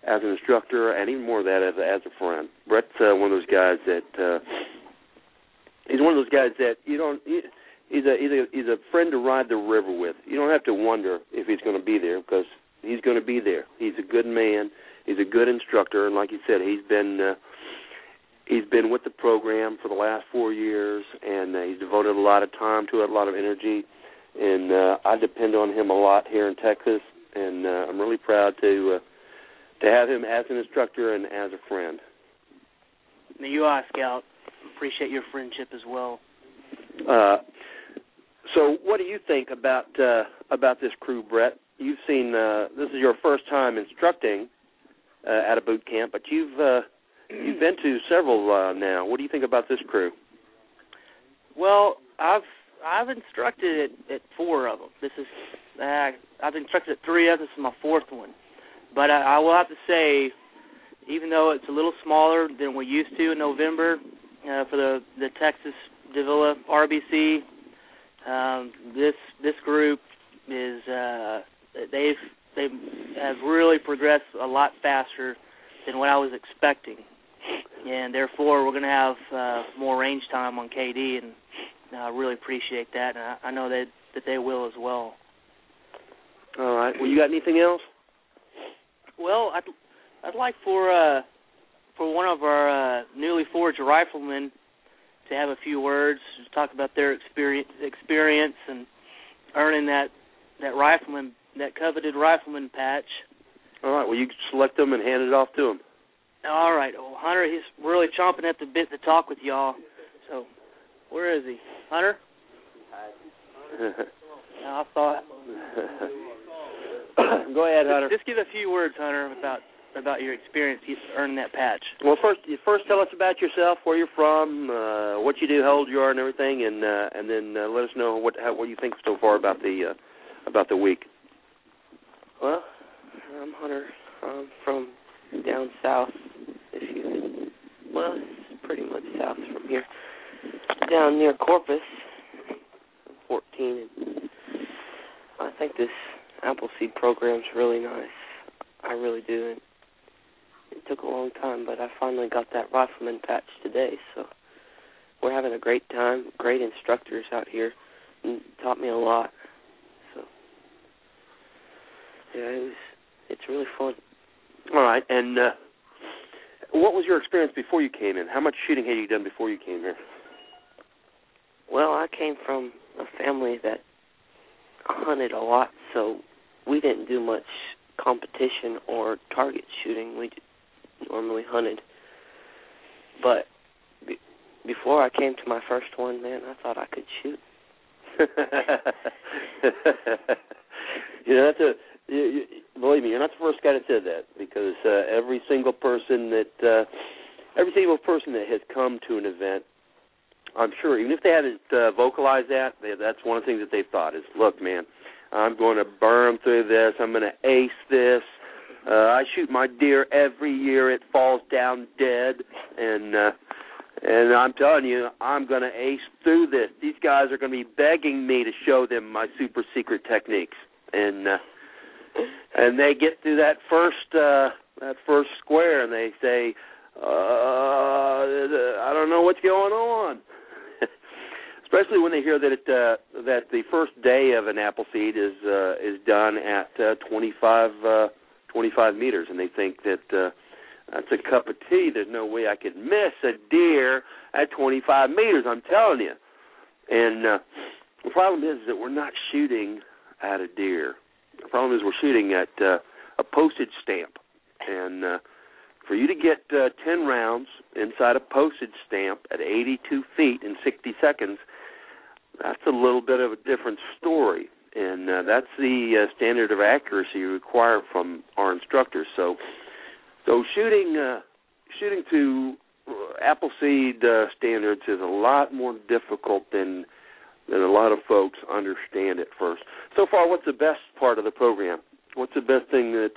as an instructor, and even more of that as a, as a friend. Brett's uh, one of those guys that uh, he's one of those guys that you don't. He, he's a he's a he's a friend to ride the river with. You don't have to wonder if he's going to be there because he's going to be there. He's a good man. He's a good instructor, and like you said, he's been uh, he's been with the program for the last four years, and uh, he's devoted a lot of time to it, a lot of energy, and uh, I depend on him a lot here in Texas, and uh, I'm really proud to uh, to have him as an instructor and as a friend. You are, Scout. Appreciate your friendship as well. Uh, so, what do you think about uh, about this crew, Brett? You've seen uh, this is your first time instructing uh, at a boot camp, but you've uh, you've been to several uh, now. What do you think about this crew? Well, I've I've instructed at, at four of them. This is uh, I've instructed at three of them. This is my fourth one, but I, I will have to say, even though it's a little smaller than we used to in November uh, for the the Texas Davilla RBC, um, this this group is uh, they've they have really progressed a lot faster than what I was expecting, and therefore we're going to have uh, more range time on KD, and I really appreciate that, and I, I know that that they will as well. All right. Well, you got anything else? Well, I'd I'd like for uh, for one of our uh, newly forged riflemen to have a few words, to talk about their experience experience and earning that that rifleman that coveted rifleman patch. All right. Well, you can select them and hand it off to him. All right. Well, Hunter, he's really chomping at the bit to talk with y'all. So, where is he, Hunter? *laughs* Hi. I thought. *coughs* Go ahead, Hunter. Just, just give a few words, Hunter, about about your experience earning that patch. Well, first, first tell us about yourself, where you're from, uh, what you do, how old you are, and everything, and uh, and then uh, let us know what how, what you think so far about the uh, about the week. Well, I'm Hunter. I'm from down south. If you, well, it's pretty much south from here, down near Corpus. 14, and I think this Appleseed program's really nice. I really do. And it took a long time, but I finally got that rifleman patch today. So we're having a great time. Great instructors out here, and taught me a lot. So yeah, it was. It's really fun. All right, and uh, what was your experience before you came in? How much shooting had you done before you came here? Well, I came from a family that hunted a lot, so we didn't do much competition or target shooting. We normally hunted. But be- before I came to my first one, man, I thought I could shoot. *laughs* you know, that's a you, you, believe me, you're not the first guy that said that because uh, every single person that uh, every single person that has come to an event, I'm sure, even if they haven't uh, vocalized that, they, that's one of the things that they've thought is, look, man, I'm going to burn through this. I'm going to ace this. Uh, I shoot my deer every year. It falls down dead, and uh, and I'm telling you, I'm going to ace through this. These guys are going to be begging me to show them my super secret techniques, and uh, and they get through that first uh, that first square, and they say, uh, I don't know what's going on. Especially when they hear that it, uh, that the first day of an Appleseed is uh, is done at uh, 25 uh, 25 meters, and they think that uh, that's a cup of tea. There's no way I could miss a deer at 25 meters. I'm telling you. And uh, the problem is that we're not shooting at a deer. The problem is we're shooting at uh, a postage stamp, and uh, for you to get uh, 10 rounds inside a postage stamp at 82 feet in 60 seconds, that's a little bit of a different story and uh, that's the uh, standard of accuracy required from our instructors. So, so shooting uh, shooting to Appleseed uh, standards is a lot more difficult than than a lot of folks understand at first. So far, what's the best part of the program? What's the best thing that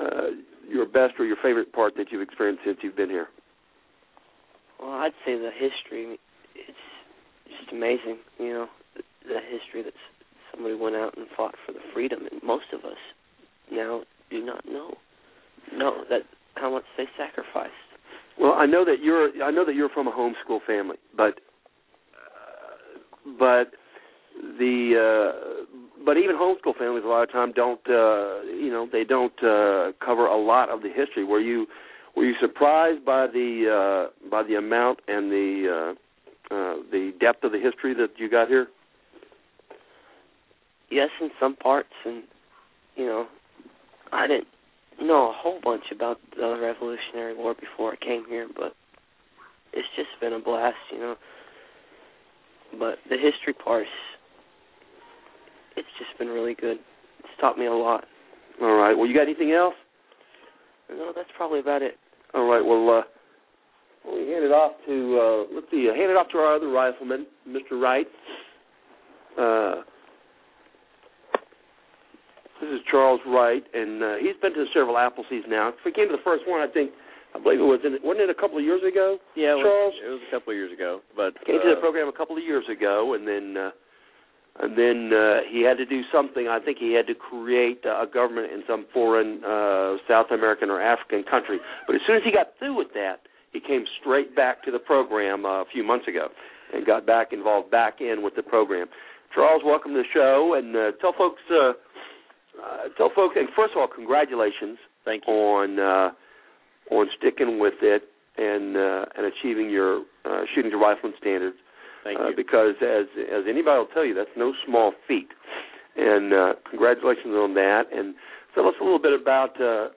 uh, your best or your favorite part that you've experienced since you've been here? Well, I'd say the history. It's just amazing, you know, the, history that somebody went out and fought for the freedom, and most of us now do not know know that how much they sacrificed. Well, I know that you're I know that you're from a homeschool family, but but the uh but even homeschool families a lot of time don't uh you know they don't uh cover a lot of the history were you were you surprised by the uh by the amount and the uh uh the depth of the history that you got here yes in some parts and you know i didn't know a whole bunch about the revolutionary war before i came here but it's just been a blast you know but the history parts it's just been really good. It's taught me a lot. All right. Well, you got anything else? No, that's probably about it. All right. Well, uh, we hand it off to uh, let's see, uh, hand it off to our other rifleman, Mr. Wright. Uh, this is Charles Wright, and uh, he's been to several Appleseeds now. If we came to the first one, I think I believe it was in wasn't it a couple of years ago? Yeah, it Charles. Was, it was a couple of years ago, but came to the program a couple of years ago, and then. Uh, and then uh, he had to do something. I think he had to create a government in some foreign uh, South American or African country. But as soon as he got through with that, he came straight back to the program uh, a few months ago and got back involved back in with the program. Charles, welcome to the show, and uh, tell folks, uh, uh, tell folks, and first of all, congratulations Thank you. on uh, on sticking with it and uh, and achieving your uh, shooting to rifleman standards. Thank uh, you. because as as anybody will tell you, that's no small feat. And uh, congratulations on that. And tell us a little bit about, uh,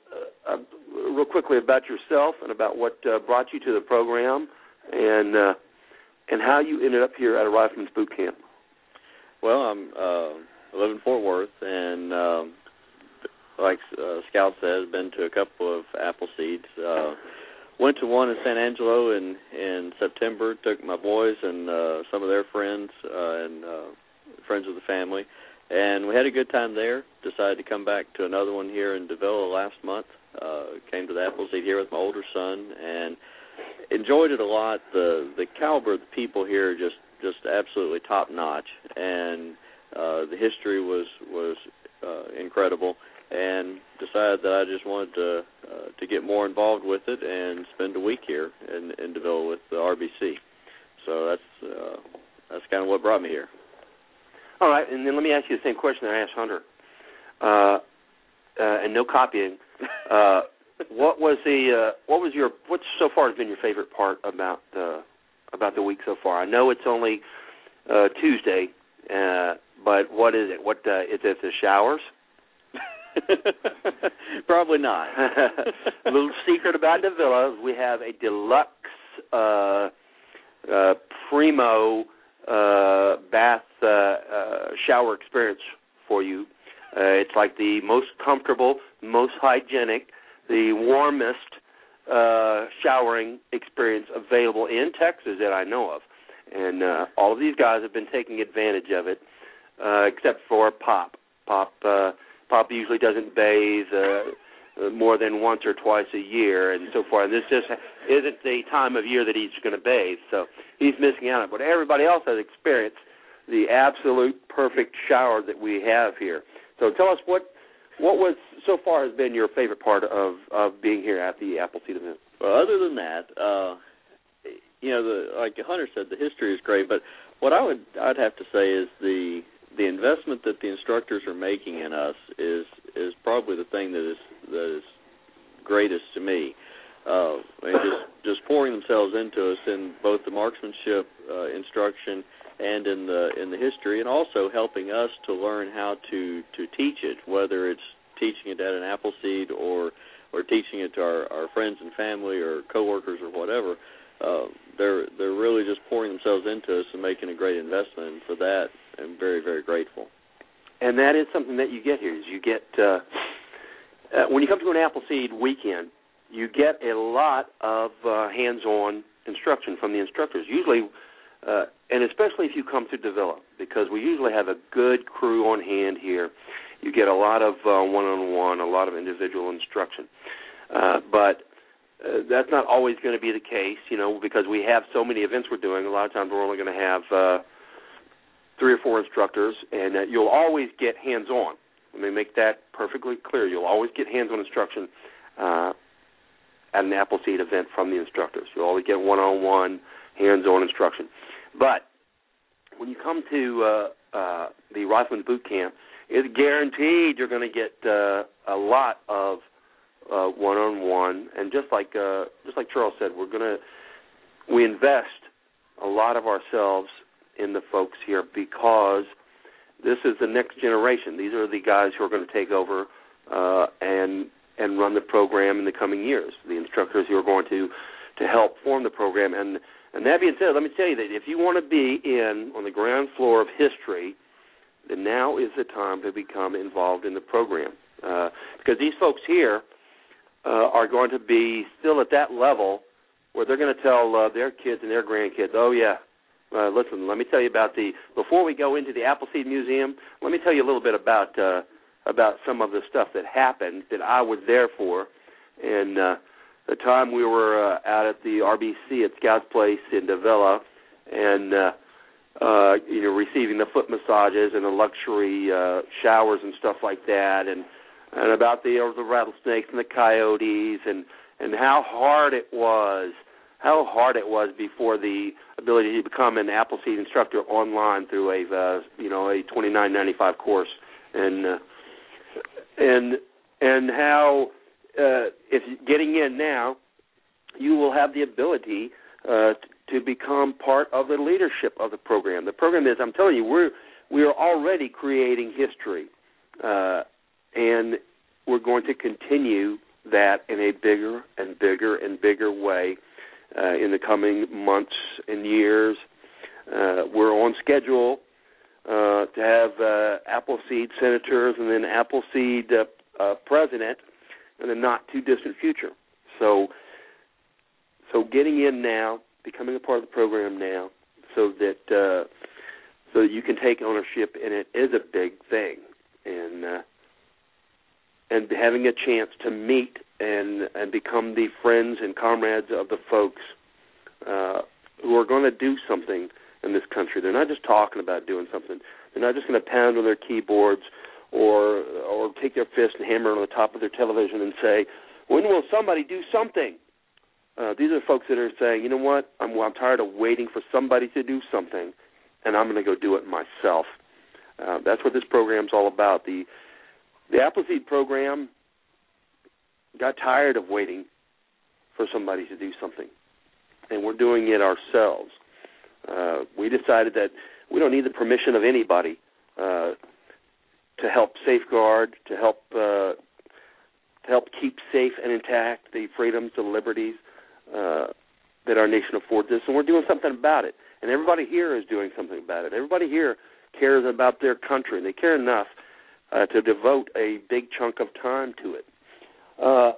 uh, real quickly, about yourself and about what uh, brought you to the program, and uh, and how you ended up here at a Rifleman's Boot Camp. Well, I'm uh, I live in Fort Worth, and um, like uh, Scout said, been to a couple of Appleseeds. Uh, went to one in San Angelo in in September. Took my boys and uh, some of their friends uh, and uh, friends of the family, and we had a good time there. Decided to come back to another one here in Davilla last month. Uh, came to the Appleseed here with my older son and enjoyed it a lot. The the caliber of the people here just just absolutely top notch, and uh, the history was was uh, incredible and decided that I just wanted to uh, to get more involved with it and spend a week here in, in Davilla with the RBC. So that's uh, that's kind of what brought me here. All right, and then let me ask you the same question that I asked Hunter. Uh, uh, and no copying. Uh, what was the uh, what was your what so far has been your favorite part about uh, about the week so far? I know it's only uh, Tuesday, uh, but what is it? What uh, is it? The showers? *laughs* Probably not. a *laughs* little secret about Davilla: we have a deluxe uh, uh, primo uh, bath uh, uh, shower experience for you. Uh, it's like the most comfortable, most hygienic, the warmest uh, showering experience available in Texas that I know of, and uh, all of these guys have been taking advantage of it, uh, except for Pop. Pop. Uh, Pop usually doesn't bathe uh, more than once or twice a year, and so far. And this just isn't the time of year that he's going to bathe, so he's missing out on it. But everybody else has experienced the absolute perfect shower that we have here. So tell us what what was so far has been your favorite part of of being here at the Appleseed event. Well, other than that, uh, you know, the like Hunter said, the history is great. But what I would I'd have to say is the the investment that the instructors are making in us is is probably the thing that is that is greatest to me. Uh, and just just pouring themselves into us in both the marksmanship uh, instruction and in the in the history, and also helping us to learn how to to teach it, whether it's teaching it at an Appleseed or or teaching it to our, our friends and family or coworkers or whatever. Uh, they're they're really just pouring themselves into us and making a great investment. And for that, I'm very very grateful. And that is something that you get here. Is you get uh, uh, when you come to an Appleseed weekend, you get a lot of uh, hands-on instruction from the instructors. Usually, uh, and especially if you come to Davilla, because we usually have a good crew on hand here. You get a lot of uh, one-on-one, a lot of individual instruction, uh, but uh, that's not always going to be the case, you know, because we have so many events we're doing. A lot of times we're only going to have uh, three or four instructors, and uh, you'll always get hands-on. Let me make that perfectly clear. You'll always get hands-on instruction uh, at an Appleseed event from the instructors. You'll always get one-on-one, hands-on instruction. But when you come to uh, uh, the Rifleman Boot Camp, it's guaranteed you're going to get uh, a lot of uh, one-on-one, and just like uh, just like Charles said, we're going to we invest a lot of ourselves in the folks here because this is the next generation. These are the guys who are going to take over uh, and and run the program in the coming years. The instructors who are going to to help form the program. And and that being said, let me tell you that if you want to be in on the ground floor of history, then now is the time to become involved in the program uh, because these folks here uh, are going to be still at that level where they're going to tell uh, their kids and their grandkids, "Oh yeah, uh, listen, let me tell you about the before we go into the Appleseed Museum. Let me tell you a little bit about uh, about some of the stuff that happened that I was there for, and uh, the time we were uh, out at the RBC at Scouts Place in Davilla, and uh, uh, you know receiving the foot massages and the luxury uh, showers and stuff like that, and and about the uh, the rattlesnakes and the coyotes and and how hard it was how hard it was before the ability to become an Appleseed instructor online through a uh, you know a twenty nine ninety five course and uh, and and how uh, if getting in now you will have the ability uh, to become part of the leadership of the program. The program is I'm telling you we're we are already creating history uh, and we're going to continue that in a bigger and bigger and bigger way uh, in the coming months and years. Uh, we're on schedule uh, to have uh, Appleseed senators and then Appleseed uh, uh, president in the not too distant future. So, so getting in now, becoming a part of the program now, so that uh, so that you can take ownership in it is a big thing, and uh, and having a chance to meet and and become the friends and comrades of the folks uh, who are going to do something in this country. They're not just talking about doing something. They're not just going to pound on their keyboards or or take their fist and hammer on the top of their television and say, "When will somebody do something?" Uh, these are folks that are saying, "You know what? I'm I'm tired of waiting for somebody to do something, and I'm going to go do it myself." Uh, that's what this program's all about. The the Appleseed program got tired of waiting for somebody to do something, and we're doing it ourselves. Uh, we decided that we don't need the permission of anybody uh, to help safeguard, to help uh, to help keep safe and intact the freedoms, the liberties uh, that our nation affords us, and we're doing something about it. And everybody here is doing something about it. Everybody here cares about their country, and they care enough uh, to devote a big chunk of time to it. Uh,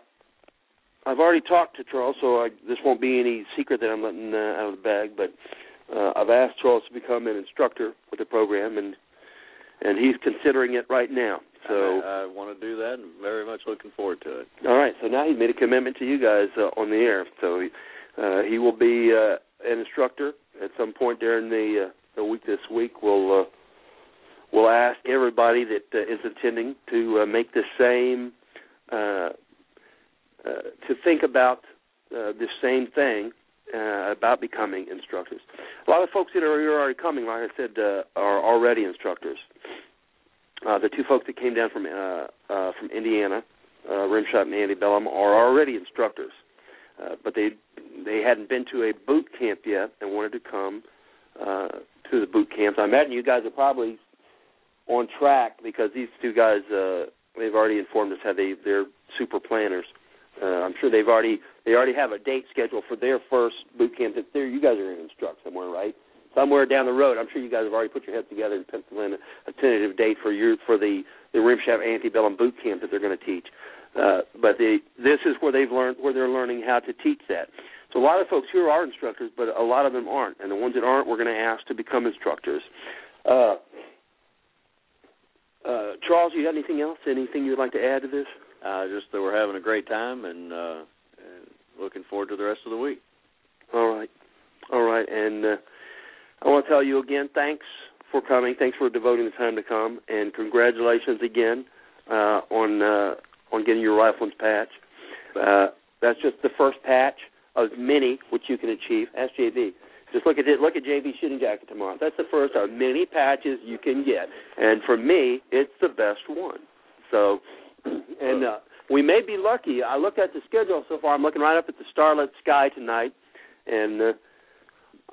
I've already talked to Charles, so I, this won't be any secret that I'm letting uh, out of the bag. But uh, I've asked Charles to become an instructor with the program, and and he's considering it right now. So I, I want to do that, and very much looking forward to it. All right, so now he's made a commitment to you guys uh, on the air. So he, uh, he will be uh, an instructor at some point during the uh, the week this week. We'll uh, we'll ask everybody that uh, is attending to uh, make the same uh, uh, to think about uh, the same thing uh, about becoming instructors. A lot of folks that are already coming, like I said, uh, are already instructors. Uh, the two folks that came down from uh, uh, from Indiana, uh, Rimshot and Antebellum, are already instructors, uh, but they they hadn't been to a boot camp yet and wanted to come uh, to the boot camps. I imagine you guys are probably on track because these two guys uh, they've already informed us how they they're super planners. Uh, I'm sure they've already they already have a date scheduled for their first boot camp. That there you guys are going to instruct somewhere, right? Somewhere down the road. I'm sure you guys have already put your heads together and penciled in a, a tentative date for your for the the Rimshot Antebellum boot camp that they're going to teach. Uh, but they, this is where they've learned where they're learning how to teach that. So a lot of folks here are instructors, but a lot of them aren't, and the ones that aren't, we're going to ask to become instructors. Uh, uh, Charles, you got anything else? Anything you'd like to add to this? Uh, just that we're having a great time and, uh, and looking forward to the rest of the week. All right, all right, and uh, I want to tell you again, thanks for coming. Thanks for devoting the time to come, and congratulations again uh, on uh, on getting your rifleman's patch. Uh, that's just the first patch of many which you can achieve. Ask JB. Just look at it. Look at JB's shooting jacket tomorrow. That's the first of many patches you can get, and for me, it's the best one. So, and uh, we may be lucky. I looked at the schedule so far. I'm looking right up at the starlit sky tonight, and uh,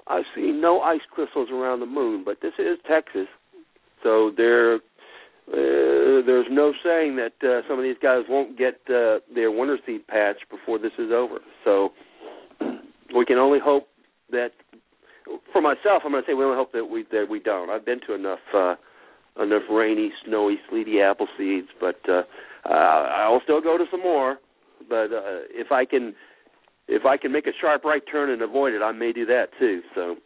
I see no ice crystals around the moon. But this is Texas, so there, uh, there's no saying that uh, some of these guys won't get uh, their winter seat patch before this is over. So we can only hope that. For myself, I'm going to say we only hope that we that we don't. I've been to enough uh, enough rainy, snowy, sleety apple seeds, but uh, uh, I'll still go to some more. But uh, if I can if I can make a sharp right turn and avoid it, I may do that too. So,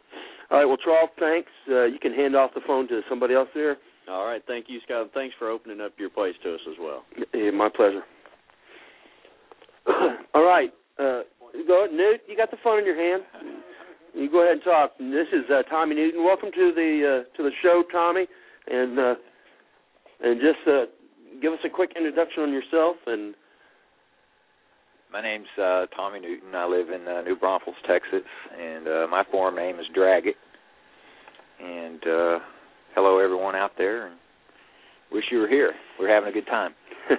all right. Well, Charles, thanks. Uh, you can hand off the phone to somebody else there. All right. Thank you, Scott. And thanks for opening up your place to us as well. Yeah, my pleasure. *clears throat* all right. Uh, go, Newt. You got the phone in your hand. You go ahead and talk. This is uh, Tommy Newton. Welcome to the uh, to the show, Tommy. And uh, and just uh, give us a quick introduction on yourself and my name's uh, Tommy Newton. I live in uh, New Braunfels, Texas, and uh, my forum name is Drag It. And uh, hello, everyone out there, and wish you were here. We're having a good time. *laughs*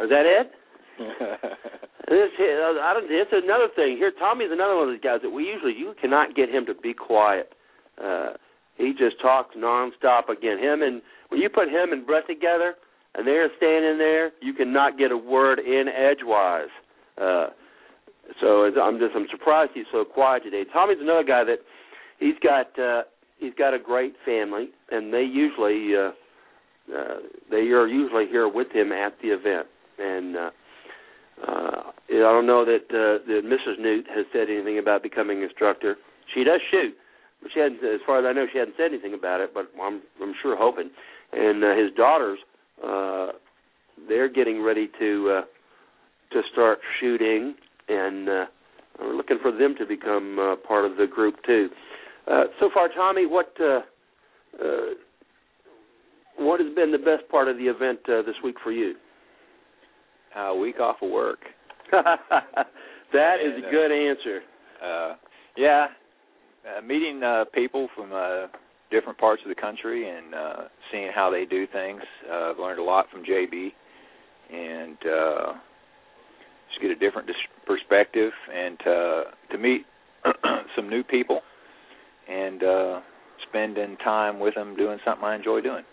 Is that it? *laughs* this, I don't, it's another thing. Here, Tommy's another one of these guys that we usually you cannot get him to be quiet. Uh, he just talks nonstop. Again, him and when you put him and Brett together, and they're standing there, you cannot get a word in edgewise. Uh, so I'm just I'm surprised he's so quiet today. Tommy's another guy that he's got uh, he's got a great family, and they usually uh, uh, they are usually here with him at the event. And uh, uh, I don't know that uh, that Mrs. Newt has said anything about becoming instructor. She does shoot, she hadn't, as far as I know, she hadn't said anything about it. But I'm I'm sure hoping. And uh, his daughters uh, they're getting ready to uh, to start shooting, and uh, we're looking for them to become uh, part of the group too. Uh, so far, Tommy, what uh, uh, what has been the best part of the event uh, this week for you? A uh, week off of work. *laughs* that is and, a good answer. Uh, yeah, uh, meeting uh, people from uh, different parts of the country and uh, seeing how they do things. Uh, I've learned a lot from JB, and uh, just get a different dis- perspective and uh, to meet *clears throat* some new people and uh, spending time with them doing something I enjoy doing.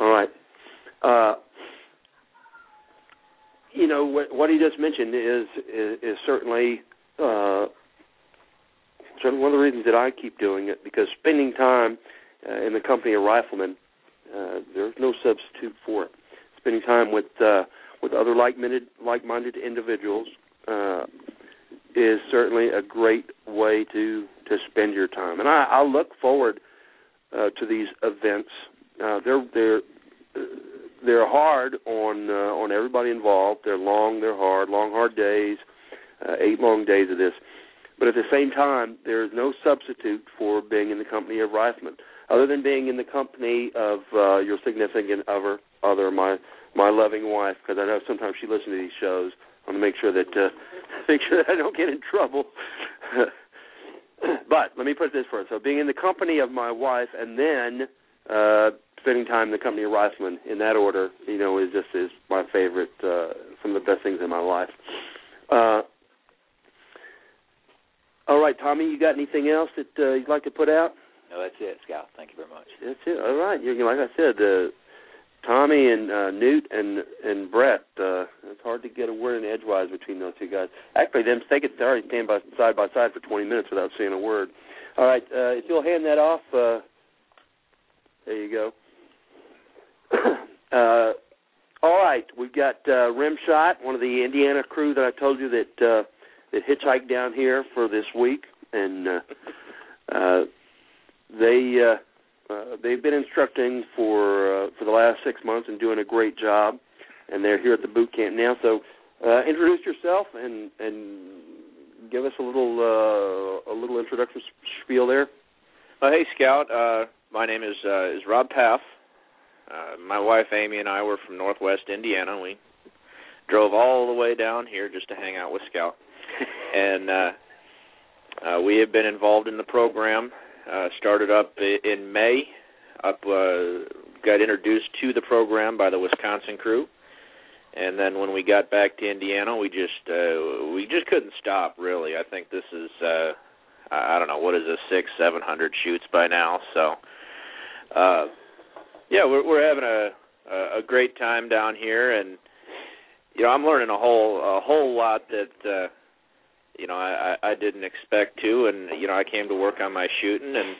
All right. Uh, you know what, what he just mentioned is is, is certainly uh, one of the reasons that I keep doing it because spending time uh, in the company of riflemen, uh, there's no substitute for it. Spending time with uh, with other like-minded like-minded individuals uh, is certainly a great way to to spend your time, and I, I look forward uh, to these events. Uh, they're they're they're hard on uh, on everybody involved. They're long, they're hard, long hard days, uh, eight long days of this. But at the same time, there is no substitute for being in the company of riflemen, other than being in the company of uh, your significant other, other my my loving wife, because I know sometimes she listens to these shows. I want to make sure that uh, *laughs* make sure that I don't get in trouble. *laughs* but let me put this first: so being in the company of my wife, and then uh, spending time in the company of riflemen, in that order, you know, is just is my favorite. Uh, some of the best things in my life. Uh, all right, Tommy, you got anything else that uh, you'd like to put out? No, that's it, Scout. Thank you very much. That's it. All right. You like I said, uh, Tommy and uh, Newt and and Brett. Uh, it's hard to get a word in edgewise between those two guys. Actually, them they could already stand by side by side for 20 minutes without saying a word. All right. Uh, if you'll hand that off, uh, there you go. *coughs* uh, All right, we've got uh, Rimshot, one of the Indiana crew that I told you that uh, that hitchhiked down here for this week, and uh, uh, they uh, uh, they've been instructing for uh, for the last six months and doing a great job, and they're here at the boot camp now. So, uh, introduce yourself and and give us a little uh, a little introduction spiel there. Uh, hey, Scout. Uh, my name is uh, is Rob Paff. Uh, my wife Amy and I were from Northwest Indiana. We drove all the way down here just to hang out with Scout, and uh, uh, we have been involved in the program. Uh, started up in May. Up uh, got introduced to the program by the Wisconsin crew, and then when we got back to Indiana, we just uh, we just couldn't stop. Really, I think this is uh, I don't know what is this six seven hundred shoots by now. So uh, yeah, we're we're having a a great time down here, and you know I'm learning a whole a whole lot that uh, you know I I didn't expect to, and you know I came to work on my shooting and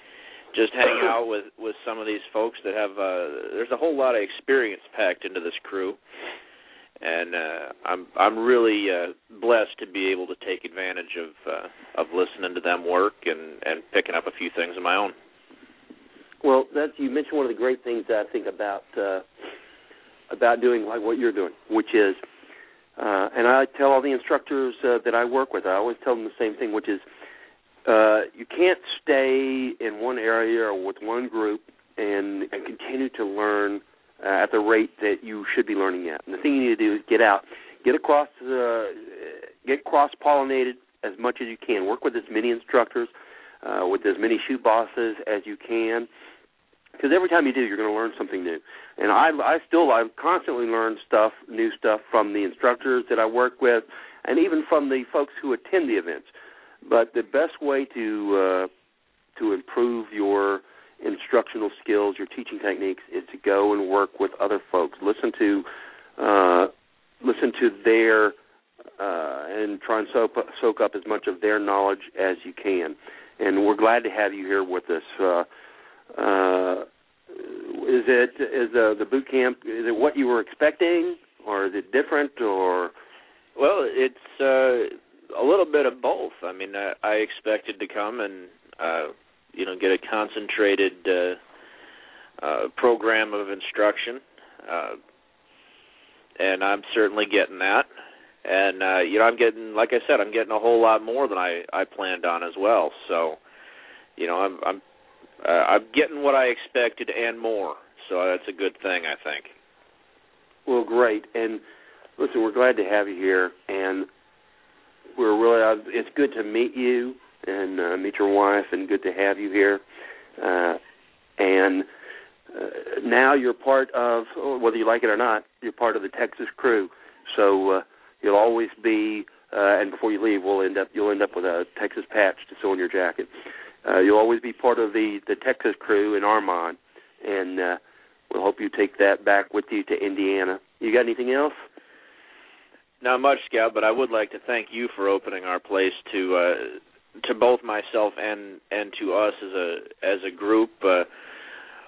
just hang *coughs* out with with some of these folks that have uh there's a whole lot of experience packed into this crew and uh I'm I'm really uh blessed to be able to take advantage of uh of listening to them work and and picking up a few things of my own. Well, that's you mentioned one of the great things that I think about uh about doing like what you're doing, which is uh and I tell all the instructors uh, that I work with, I always tell them the same thing, which is uh you can't stay in one area or with one group and and continue to learn uh, at the rate that you should be learning at. And the thing you need to do is get out, get across, uh, get cross pollinated as much as you can. Work with as many instructors, uh, with as many shoot bosses as you can, because every time you do, you're going to learn something new. And I, I still, I constantly learn stuff, new stuff from the instructors that I work with, and even from the folks who attend the events. But the best way to uh, to improve your instructional skills, your teaching techniques, is to go and work with other folks. Listen to uh, listen to their uh, and try and soak, soak up as much of their knowledge as you can. And we're glad to have you here with us. Uh, uh, is it is the the boot camp? Is it what you were expecting, or is it different, or? Well, it's uh, a little bit of both. I mean, I, I expected to come and uh, you know get a concentrated uh, uh, program of instruction, uh, and I'm certainly getting that. And uh, you know, I'm getting, like I said, I'm getting a whole lot more than I I planned on as well. So, you know, I'm I'm uh, I'm getting what I expected and more. So that's a good thing, I think. Well, great. And listen, we're glad to have you here, and we're really. Uh, it's good to meet you and uh, meet your wife, and good to have you here. Uh, and uh, now you're part of, whether you like it or not, you're part of the Texas crew. So uh, you'll always be, uh, and before you leave, we'll end up you'll end up with a Texas patch to sew on your jacket. Uh, you'll always be part of the the Texas crew in Armand, and uh, we'll hope you take that back with you to Indiana. You got anything else? Not much, Scout, but I would like to thank you for opening our place to uh, to both myself and and to us as a as a group. Uh,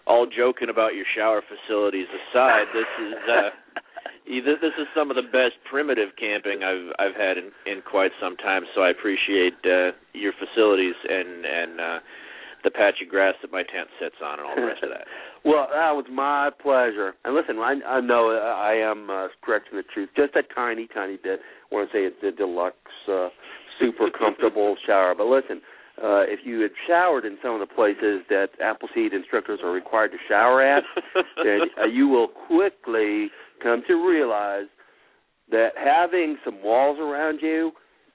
all joking about your shower facilities aside, this is uh, *laughs* *laughs* this is some of the best primitive camping I've I've had in in quite some time. So I appreciate uh, your facilities and and uh, the patch of grass that my tent sits on and all the rest of that. *laughs* well, that was my pleasure. And listen, I, I know I am uh, stretching the truth just a tiny, tiny bit. I want to say it's the deluxe, uh, super *laughs* comfortable shower. But listen, uh, if you had showered in some of the places that Appleseed instructors are required to shower at, then uh, you will quickly come to realize that having some walls around you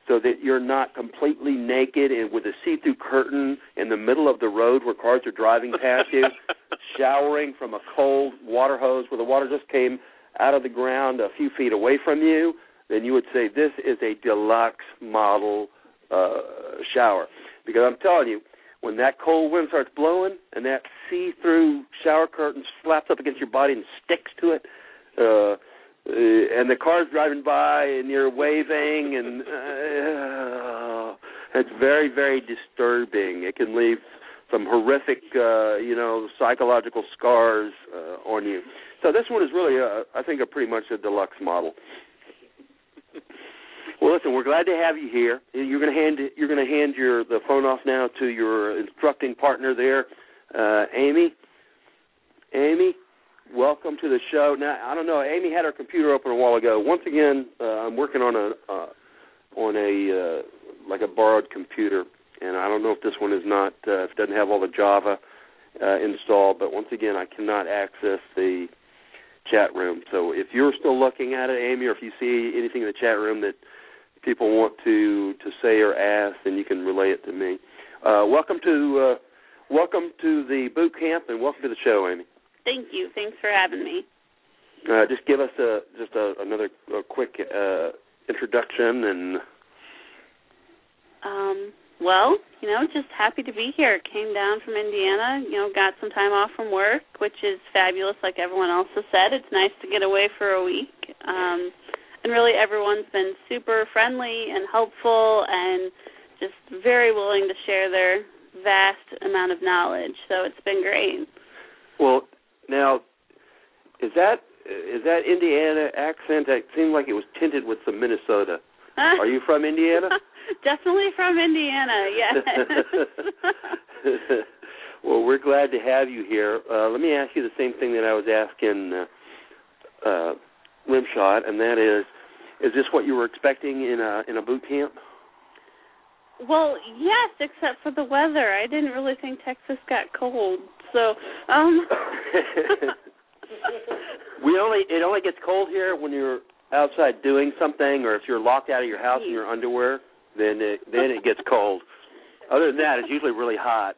so that you're not completely naked and with a see-through curtain in the middle of the road where cars are driving past you, *laughs* showering from a cold water hose where the water just came out of the ground a few feet away from you, then you would say this is a deluxe model uh, shower. Because I'm telling you, when that cold wind starts blowing and that see-through shower curtain slaps up against your body and sticks to it, uh, uh, and the car's driving by and you're waving and uh, it's very very disturbing it can leave some horrific uh you know psychological scars uh, on you So this one is really, a, I think, a pretty much a deluxe model. well, listen, we're glad to have you here. You're going to hand you're going to hand your the phone off now to your instructing partner there, uh, Amy. Amy, welcome to the show. Now, I don't know. Amy had her computer open a while ago. Once again, uh, I'm working on a uh, on a uh, like a borrowed computer, and I don't know if this one is not uh, if it doesn't have all the Java uh, installed. But once again, I cannot access the chat room. So if you're still looking at it, Amy, or if you see anything in the chat room that people want to to say or ask, then you can relay it to me. Uh, welcome to uh, welcome to the boot camp, and welcome to the show, Amy. Thank you. Thanks for having me. Uh, just give us a just a, another a quick uh, introduction and. Um, well, you know, just happy to be here. Came down from Indiana, you know, got some time off from work, which is fabulous, like everyone else has said. It's nice to get away for a week. Um, and really, everyone's been super friendly and helpful and just very willing to share their vast amount of knowledge. So it's been great. Well, now, is that is that Indiana accent? It seemed like it was tinted with some Minnesota. Are you from Indiana? *laughs* Definitely from Indiana, yes. *laughs* well, we're glad to have you here. Uh, let me ask you the same thing that I was asking uh, uh, Rimshot, and that is, is this what you were expecting in a in a boot camp? Well, yes, except for the weather. I didn't really think Texas got cold, so um. *laughs* we only it only gets cold here when you're outside doing something, or if you're locked out of your house in your underwear then it then it gets cold. Other than that, it's usually really hot.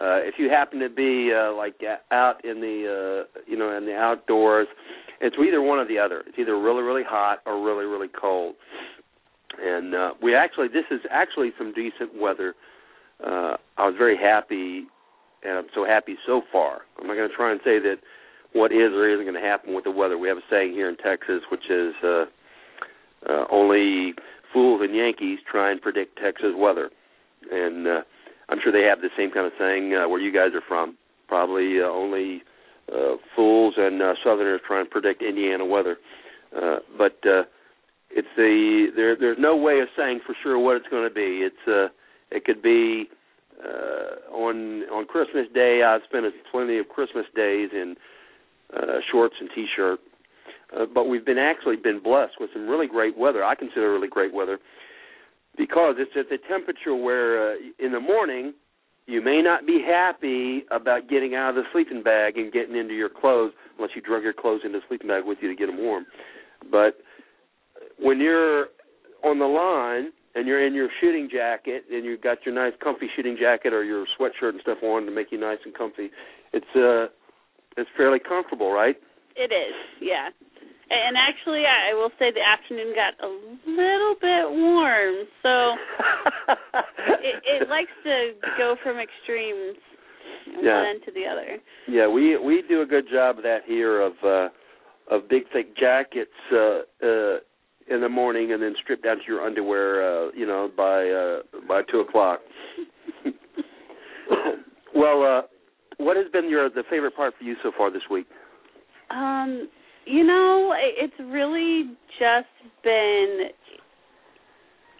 Uh, if you happen to be uh, like out in the uh, you know in the outdoors, it's either one or the other. It's either really really hot or really really cold. And uh, we actually this is actually some decent weather. Uh, I was very happy, and I'm so happy so far. I'm not going to try and say that what is or isn't going to happen with the weather. We have a saying here in Texas, which is uh, uh, only fools and Yankees try and predict Texas weather, and uh, I'm sure they have the same kind of thing uh, where you guys are from. Probably uh, only uh, fools and uh, Southerners try and predict Indiana weather, uh, but uh, it's the there. There's no way of saying for sure what it's going to be. It's uh, it could be uh, on on Christmas Day. I've spent plenty of Christmas days in uh, shorts and t-shirt uh, but we've been actually been blessed with some really great weather. I consider really great weather because it's at the temperature where uh, in the morning you may not be happy about getting out of the sleeping bag and getting into your clothes unless you drug your clothes into the sleeping bag with you to get them warm. But when you're on the line and you're in your shooting jacket and you've got your nice comfy shooting jacket or your sweatshirt and stuff on to make you nice and comfy, it's uh it's fairly comfortable, right? It is, yeah. And actually, I will say the afternoon got a little bit warm, so *laughs* it, it likes to go from extremes, yeah. one end to the other. Yeah, we we do a good job of that here of uh of big thick jackets uh uh in the morning and then strip down to your underwear uh you know by uh by two o'clock. *laughs* Well uh what has been your the favorite part for you so far this week? Um you know, it's really just been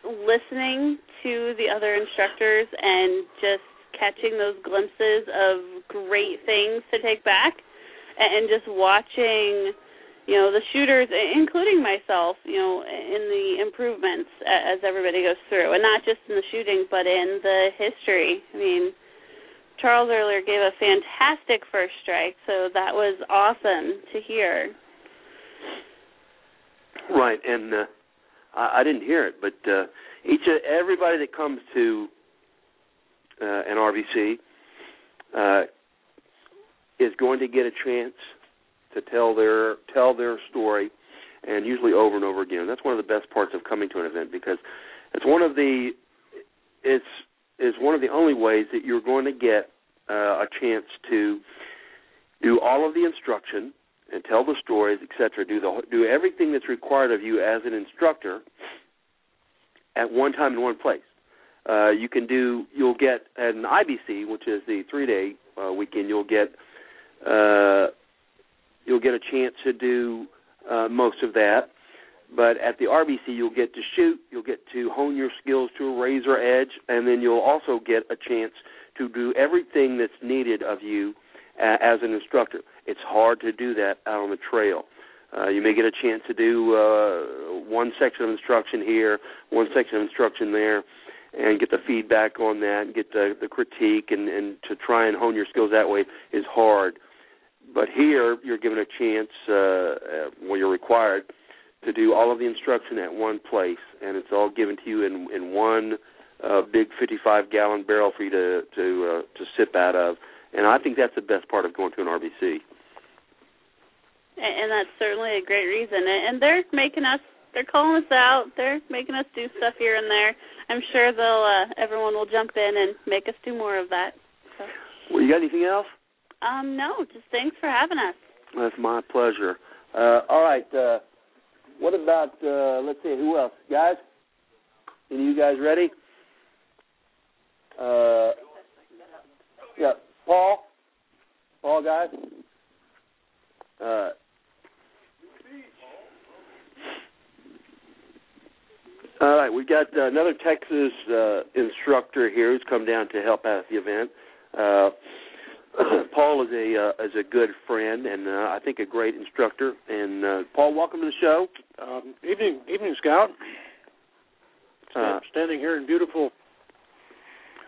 listening to the other instructors and just catching those glimpses of great things to take back and just watching you know the shooters including myself you know in the improvements as everybody goes through. And not just in the shooting but in the history. I mean charles earlier gave a fantastic first strike so that was awesome to hear. Right, and uh, I, I didn't hear it, but uh, each everybody that comes to uh, an RBC uh, is going to get a chance to tell their tell their story, and usually over and over again. That's one of the best parts of coming to an event because it's one of the it's is one of the only ways that you're going to get uh, a chance to do all of the instruction and tell the stories, etc. Do the do everything that's required of you as an instructor at one time in one place. Uh, you can do. You'll get at an IBC, which is the three-day uh, weekend. You'll get uh, you'll get a chance to do uh, most of that. But at the RBC, you'll get to shoot, you'll get to hone your skills to a razor edge, and then you'll also get a chance to do everything that's needed of you uh, as an instructor. It's hard to do that out on the trail. Uh, you may get a chance to do uh, one section of instruction here, one section of instruction there, and get the feedback on that, and get the, the critique, and, and to try and hone your skills that way is hard. But here, you're given a chance, uh, uh, well, you're required to do all of the instruction at one place, and it's all given to you in in one uh, big 55 gallon barrel for you to to uh, to sip out of. And I think that's the best part of going to an RBC. And that's certainly a great reason. And they're making us, they're calling us out. They're making us do stuff here and there. I'm sure they'll, uh, everyone will jump in and make us do more of that. So. Well, you got anything else? Um, no, just thanks for having us. That's my pleasure. Uh, all right. Uh, what about uh, let's see who else, guys? Any of you guys ready? Uh, yeah, Paul. Paul, guys. Uh, all right, we've got another Texas uh, instructor here who's come down to help out at the event. Uh, *coughs* Paul is a uh, is a good friend and uh, I think a great instructor. And uh, Paul, welcome to the show. Um, evening, evening, Scout. Uh, standing here in beautiful.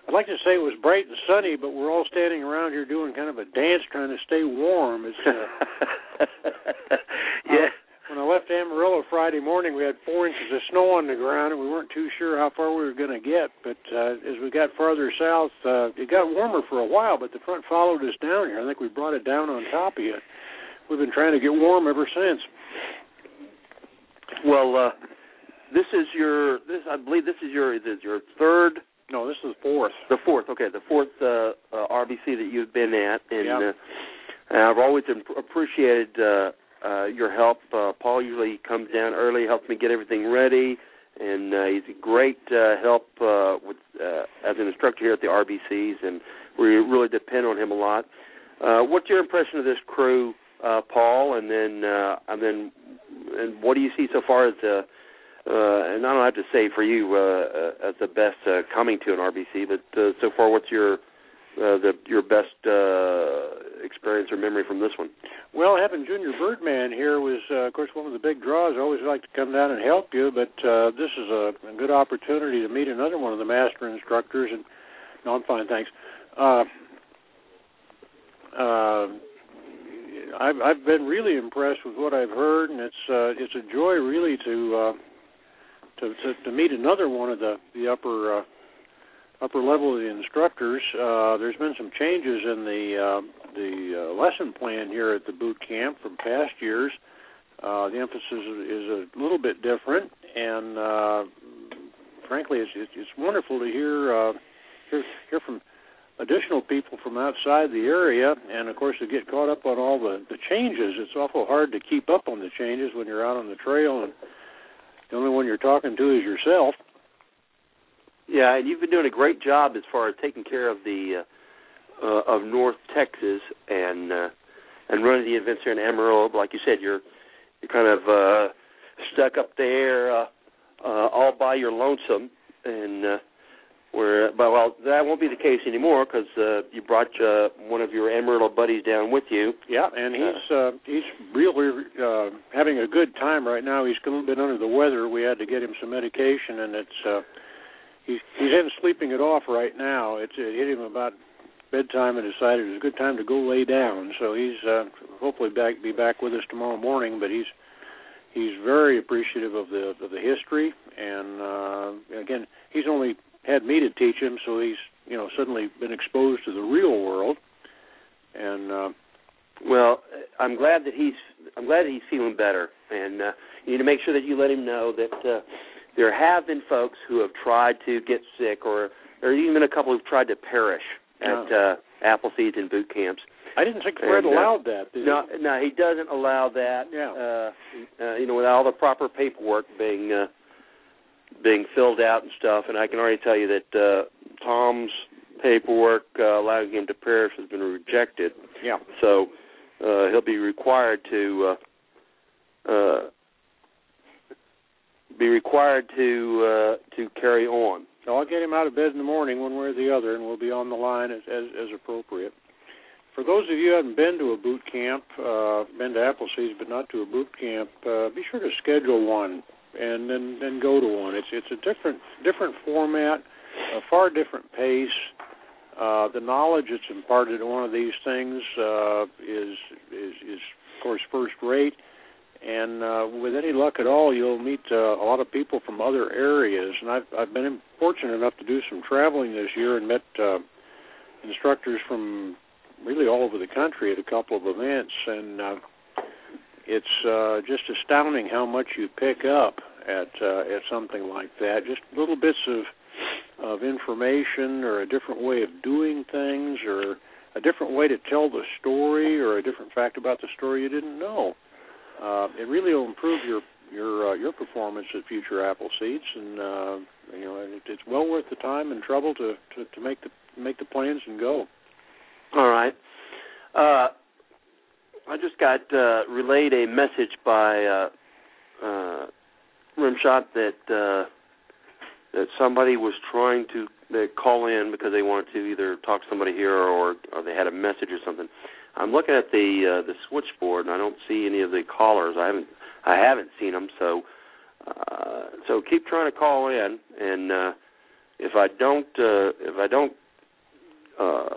I'd like to say it was bright and sunny, but we're all standing around here doing kind of a dance, trying to stay warm. It's uh, *laughs* *laughs* yeah. When I left Amarillo Friday morning, we had four inches of snow on the ground, and we weren't too sure how far we were going to get. But uh, as we got farther south, uh, it got warmer for a while, but the front followed us down here. I think we brought it down on top of you. We've been trying to get warm ever since. Well, uh, this is your this I believe this is your is your third. No, this is the fourth. The fourth, okay, the fourth uh, uh, RBC that you've been at, and Yeah. uh, and I've always imp- appreciated uh, uh, your help. Uh, Paul usually comes down early, helps me get everything ready, and uh, he's a great uh, help uh, with uh, as an instructor here at the RBCs, and we really depend on him a lot. Uh, what's your impression of this crew, uh, Paul? And then, uh, and then, and what do you see so far as the uh, and I don't have to say for you uh, uh, as the best uh, coming to an RBC, but uh, so far, what's your uh, the your best uh, experience or memory from this one? Well, having Junior Birdman here was, uh, of course, one of the big draws. I always like to come down and help you, but uh, this is a, a good opportunity to meet another one of the master instructors. And no, I'm fine, thanks. Uh, uh, I've, I've been really impressed with what I've heard, and it's uh, it's a joy really to uh, to, to to meet another one of the the upper uh, upper level of the instructors. Uh, there's been some changes in the uh, the uh, lesson plan here at the boot camp from past years. Uh, the emphasis is, a little bit different, and uh, frankly, it's, it's it's wonderful to hear uh, hear hear from additional people from outside the area, and of course to get caught up on all the the changes. It's awful hard to keep up on the changes when you're out on the trail, and the only one you're talking to is yourself. Yeah, and you've been doing a great job as far as taking care of the uh, uh, of North Texas and uh, and running the events here in Amarillo. Like you said, you're you're kind of uh, stuck up there uh, uh, all by your lonesome, and uh, where but well that won't be the case anymore because uh, you brought uh, one of your Amarillo buddies down with you. Yeah, and he's uh, he's really uh, having a good time right now. He's a little bit under the weather. We had to get him some medication, and it's uh, he's he's in sleeping it off right now. It's it hit him about bedtime and decided it was a good time to go lay down. So he's uh, hopefully back be back with us tomorrow morning. But he's he's very appreciative of the of the history, and uh, again, he's only had me to teach him, so he's you know suddenly been exposed to the real world, and. Uh, Well, I'm glad that he's I'm glad that he's feeling better, and uh, you need to make sure that you let him know that uh, there have been folks who have tried to get sick, or there have even been a couple who've tried to perish at uh, Appleseeds and boot camps. I didn't think Fred And, uh, allowed that. Did No, he? no, he doesn't allow that. Yeah. Uh, uh, you know, with all the proper paperwork being uh, being filled out and stuff, and I can already tell you that uh, Tom's paperwork uh, allowing him to perish has been rejected. Yeah. So uh, he'll be required to uh, uh, be required to uh, to carry on. So I'll get him out of bed in the morning, one way or the other, and we'll be on the line as as, as appropriate. For those of you who haven't been to a boot camp, uh, been to Appleseeds but not to a boot camp, uh, be sure to schedule one and then then go to one. It's it's a different different format, a far different pace. Uh, the knowledge that's imparted in one of these things uh, is is is of course first rate, and uh, with any luck at all, you'll meet uh, a lot of people from other areas. And I've I've been fortunate enough to do some traveling this year and met uh, instructors from really all over the country at a couple of events, and uh, it's uh, just astounding how much you pick up at uh, at something like that. Just little bits of of information, or a different way of doing things, or a different way to tell the story, or a different fact about the story you didn't know. Uh, it really will improve your your uh, your performance at future Appleseeds, and uh, you know it, it's well worth the time and trouble to, to to make the make the plans and go. All right. Uh, I just got uh, relayed a message by uh, uh, Rimshot that uh, that somebody was trying to they call in because they wanted to either talk to somebody here or or they had a message or something. I'm looking at the uh, the switchboard and I don't see any of the callers. I haven't I haven't seen them. So uh, so keep trying to call in and uh, if I don't uh, if I don't uh,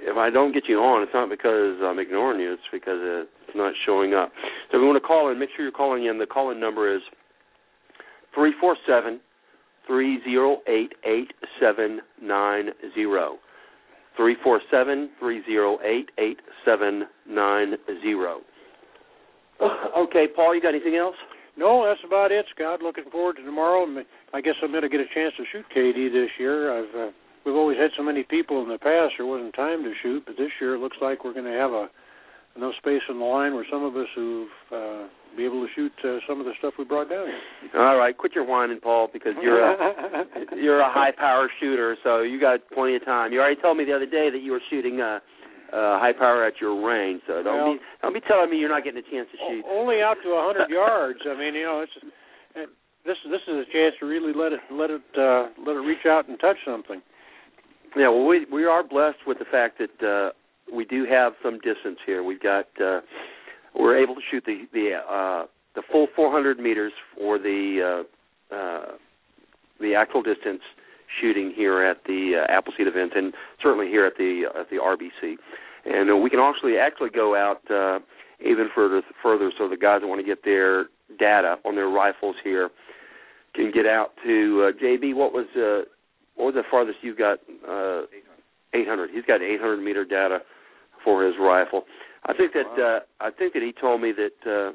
if I don't get you on, it's not because I'm ignoring you. It's because it's not showing up. So if you want to call in, make sure you're calling in. The call-in number is three four seven three zero eight eight seven nine zero. Three four seven three zero eight eight seven nine zero. Okay, Paul, you got anything else? No, that's about it, Scott. Looking forward to tomorrow. I guess I'm going to get a chance to shoot KD this year. I've uh, we've always had so many people in the past there wasn't time to shoot, but this year it looks like we're going to have a enough space in the line where some of us who've uh, be able to shoot uh, some of the stuff we brought down here. All right, quit your whining, Paul, because you're a *laughs* you're a high power shooter, so you got plenty of time. You already told me the other day that you were shooting uh, uh, high power at your range, so don't well, be don't be telling me you're not getting a chance to shoot. Only out to a hundred *laughs* yards. I mean, you know, it's this this is a chance to really let it let it uh, let it reach out and touch something. Yeah, well, we we are blessed with the fact that uh, we do have some distance here. We've got uh, we're able to shoot the the uh, the full 400 meters for the uh, uh, the actual distance shooting here at the uh, Appleseed event, and certainly here at the at the RBC. And uh, we can actually actually go out uh, even further further, so the guys that want to get their data on their rifles here can get out to uh, JB. What was uh, what was the farthest you got? Uh, 800. He's got 800 meter data for his rifle. I think that uh, I think that he told me that uh,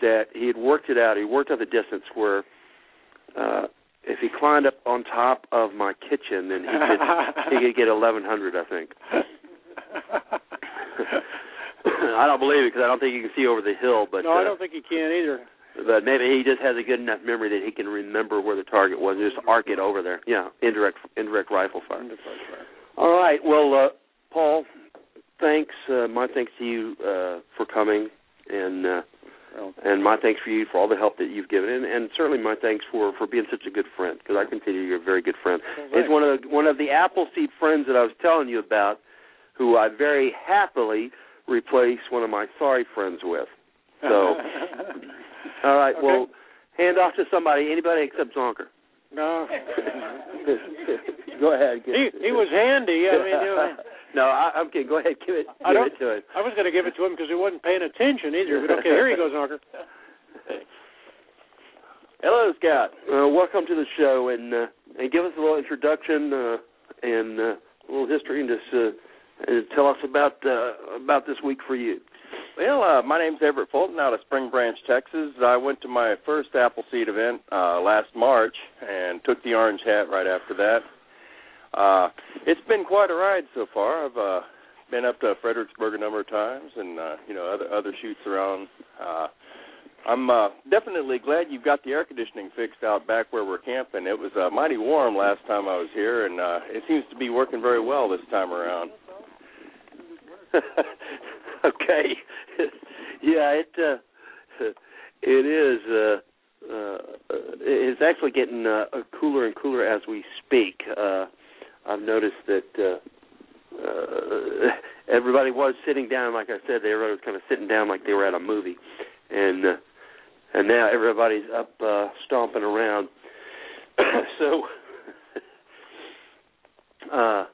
that he had worked it out. He worked out the distance where uh, if he climbed up on top of my kitchen, then he could he could get 1100. I think. *laughs* *laughs* I don't believe it because I don't think you can see over the hill. But no, I uh, don't think he can either. But maybe he just has a good enough memory that he can remember where the target was and just arc it over there. Yeah, indirect indirect rifle fire. Indirect fire. All right. Well, uh, Paul, thanks. Uh, my thanks to you uh, for coming, and uh, well, and my thanks for you for all the help that you've given, and, and certainly my thanks for for being such a good friend because I consider you a very good friend. Well, It's one of the one of the Appleseed friends that I was telling you about, who I very happily replace one of my sorry friends with. So, *laughs* all right. Okay. Well, hand off to somebody, anybody except Zonker. No, *laughs* Go ahead. Give he he was handy. I mean, you know, *laughs* no, I, I'm kidding. Go ahead, give it, I give don't- it to it. I was going to give it to him because he wasn't paying attention either. But okay, here he goes, Knocker. *laughs* Hello, Scott. Uh, welcome to the show, and uh, and give us a little introduction uh, and uh, a little history, and just uh, and tell us about uh, about this week for you. Well, uh, my name's Everett Fulton out of Spring Branch, Texas. I went to my first Appleseed event uh, last March and took the orange hat right after that. Uh, it's been quite a ride so far. I've uh, been up to Fredericksburg a number of times, and uh, you know other other shoots around. Uh, I'm uh, definitely glad you've got the air conditioning fixed out back where we're camping. It was uh, mighty warm last time I was here, and uh, it seems to be working very well this time around. *laughs* okay. Yeah, it uh, *laughs* it is. Uh, uh, it's actually getting uh, cooler and cooler as we speak. Uh, I've noticed that uh, uh, *laughs* everybody was sitting down, like I said, everybody was kind of sitting down like they were at a movie, and uh, and now everybody's up uh, stomping around. *coughs* so *laughs* uh,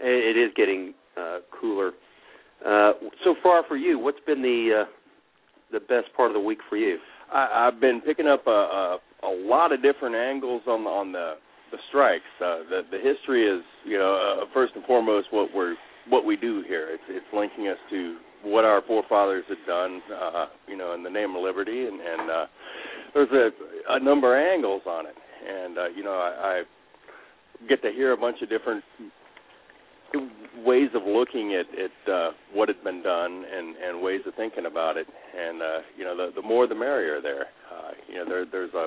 it, it is getting uh, cooler. Uh, so far for you, what's been the uh, the best part of the week for you? I, I've been picking up a, a a lot of different angles on the on the the strikes. Uh, the the history is you know uh, first and foremost what we're what we do here. It's it's linking us to what our forefathers had done, uh, you know, in the name of liberty, and and uh, there's a a number of angles on it, and uh, you know I, I get to hear a bunch of different ways of looking at at uh, what had been done and and ways of thinking about it, and uh, you know the the more the merrier. There, uh, you know there there's a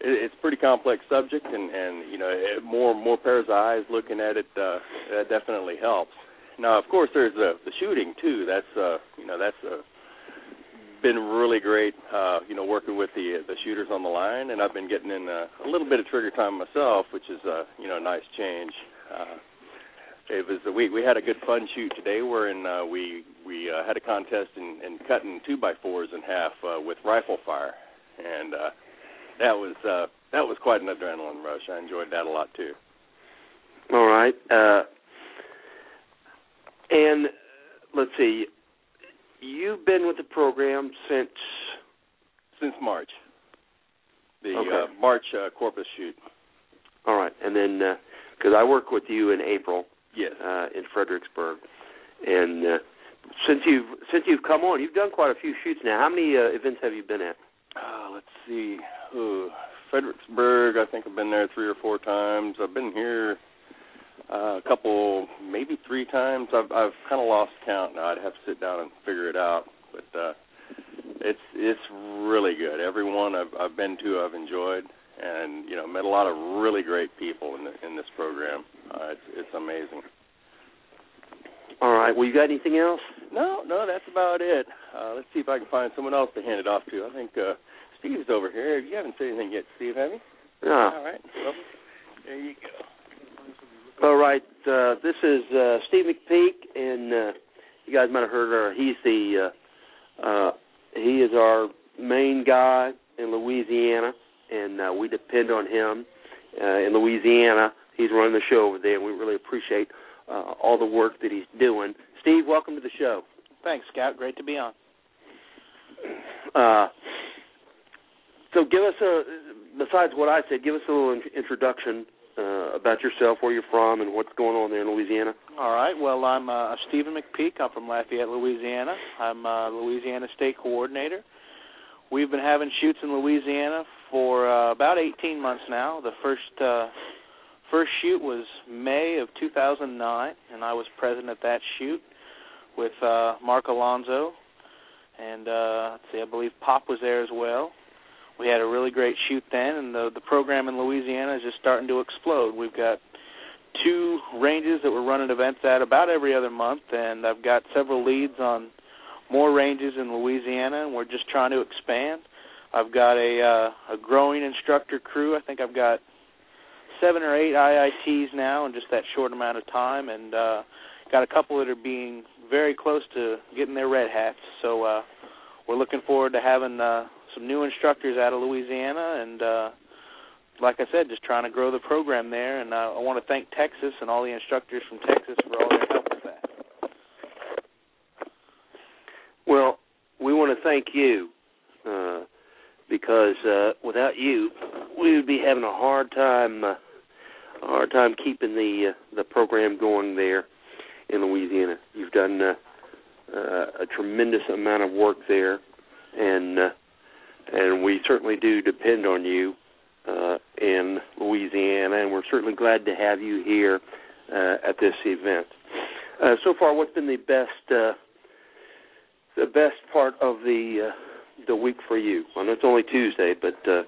it's a pretty complex subject, and and you know more more pairs of eyes looking at it uh, that definitely helps. Now, of course, there's the the shooting too. That's uh, you know that's uh, been really great. Uh, you know, working with the the shooters on the line, and I've been getting in a, a little bit of trigger time myself, which is uh, you know a nice change. Uh, it was a, we we had a good fun shoot today, wherein uh, we we uh, had a contest in, in cutting two by fours in half uh, with rifle fire, and uh, that was uh, that was quite an adrenaline rush. I enjoyed that a lot too. All right, uh, and let's see, you've been with the program since since March, the Okay. uh, March uh, Corpus shoot. all right, and then because I work with you in April Yes. uh, in Fredericksburg, and uh, since you've since you've come on, you've done quite a few shoots now. How many uh, events have you been at? Uh, let's see. Ooh, Fredericksburg, I think I've been there three or four times. I've been here uh, a couple, maybe three times. I've I've kind of lost count now. I'd have to sit down and figure it out. But uh, it's it's really good. Every one I've I've been to, I've enjoyed, and you know, met a lot of really great people in the, in this program. Uh, it's it's amazing. All right. Well, you got anything else? No, no, that's about it. Uh, let's see if I can find someone else to hand it off to. I think uh, Steve's over here. You haven't said anything yet, Steve, have you? No. All right. Well, there you go. All right. Uh, this is uh, Steve McPeak, and uh, you guys might have heard her. He's the uh, uh, he is our main guy in Louisiana, and uh, we depend on him uh, in Louisiana. He's running the show over there, and we really appreciate uh, all the work that he's doing. Steve, welcome to the show. Thanks, Scout. Great to be on. Uh, so, give us a besides what I said, give us a little in- introduction uh, about yourself, where you're from, and what's going on there in Louisiana. All right. Well, I'm uh, Stephen McPeak. I'm from Lafayette, Louisiana. I'm uh, Louisiana State Coordinator. We've been having shoots in Louisiana for uh, about 18 months now. The first uh, first shoot was May of 2009, and I was present at that shoot with uh, Mark Alonso, and uh, let's see, I believe Pop was there as well. We had a really great shoot then, and the the program in Louisiana is just starting to explode. We've got two ranges that we're running events at about every other month, and I've got several leads on more ranges in Louisiana, and we're just trying to expand. I've got a uh, a growing instructor crew. I think I've got seven or eight IITs now in just that short amount of time, and uh, got a couple that are being very close to getting their red hats. So uh, we're looking forward to having uh, some new instructors out of Louisiana, and uh, like I said, just trying to grow the program there. And uh, I want to thank Texas and all the instructors from Texas for all their help with that. Well, we want to thank you uh, because uh, without you, we would be having a hard time, uh, a hard time keeping the uh, the program going there in Louisiana. You've done uh, uh, a tremendous amount of work there, and uh, and we certainly do depend on you uh, in Louisiana, and we're certainly glad to have you here uh, at this event. Uh, so far, what's been the best uh, the best part of the uh, the week for you? I know it's only Tuesday, but uh,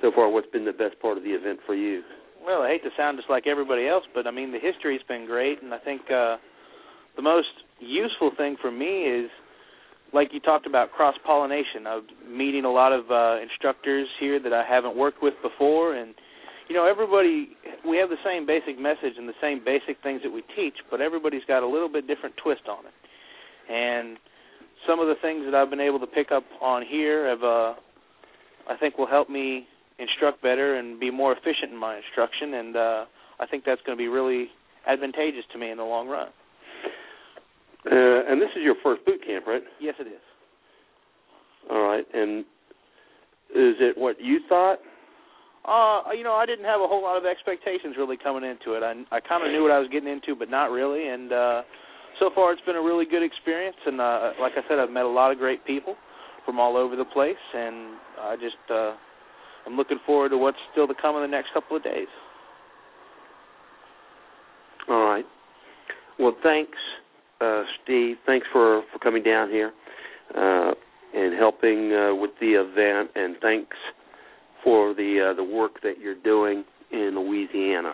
so far, what's been the best part of the event for you? Well, I hate to sound just like everybody else, but I mean the history's been great, and I think uh, the most useful thing for me is like you talked about cross pollination of meeting a lot of uh instructors here that I haven't worked with before and you know everybody we have the same basic message and the same basic things that we teach but everybody's got a little bit different twist on it and some of the things that I've been able to pick up on here have uh I think will help me instruct better and be more efficient in my instruction and uh I think that's going to be really advantageous to me in the long run. Uh, and this is your first boot camp, right? Yes, it is. All right. And is it what you thought? Uh, you know, I didn't have a whole lot of expectations really coming into it. I I kind of knew what I was getting into, but not really. And uh, so far, it's been a really good experience. And uh, like I said, I've met a lot of great people from all over the place, and I just uh, I'm looking forward to what's still to come in the next couple of days. All right. Well, thanks, uh, Steve. Thanks for for coming down here uh, and helping uh, with the event, and thanks for the uh, the work that you're doing in Louisiana.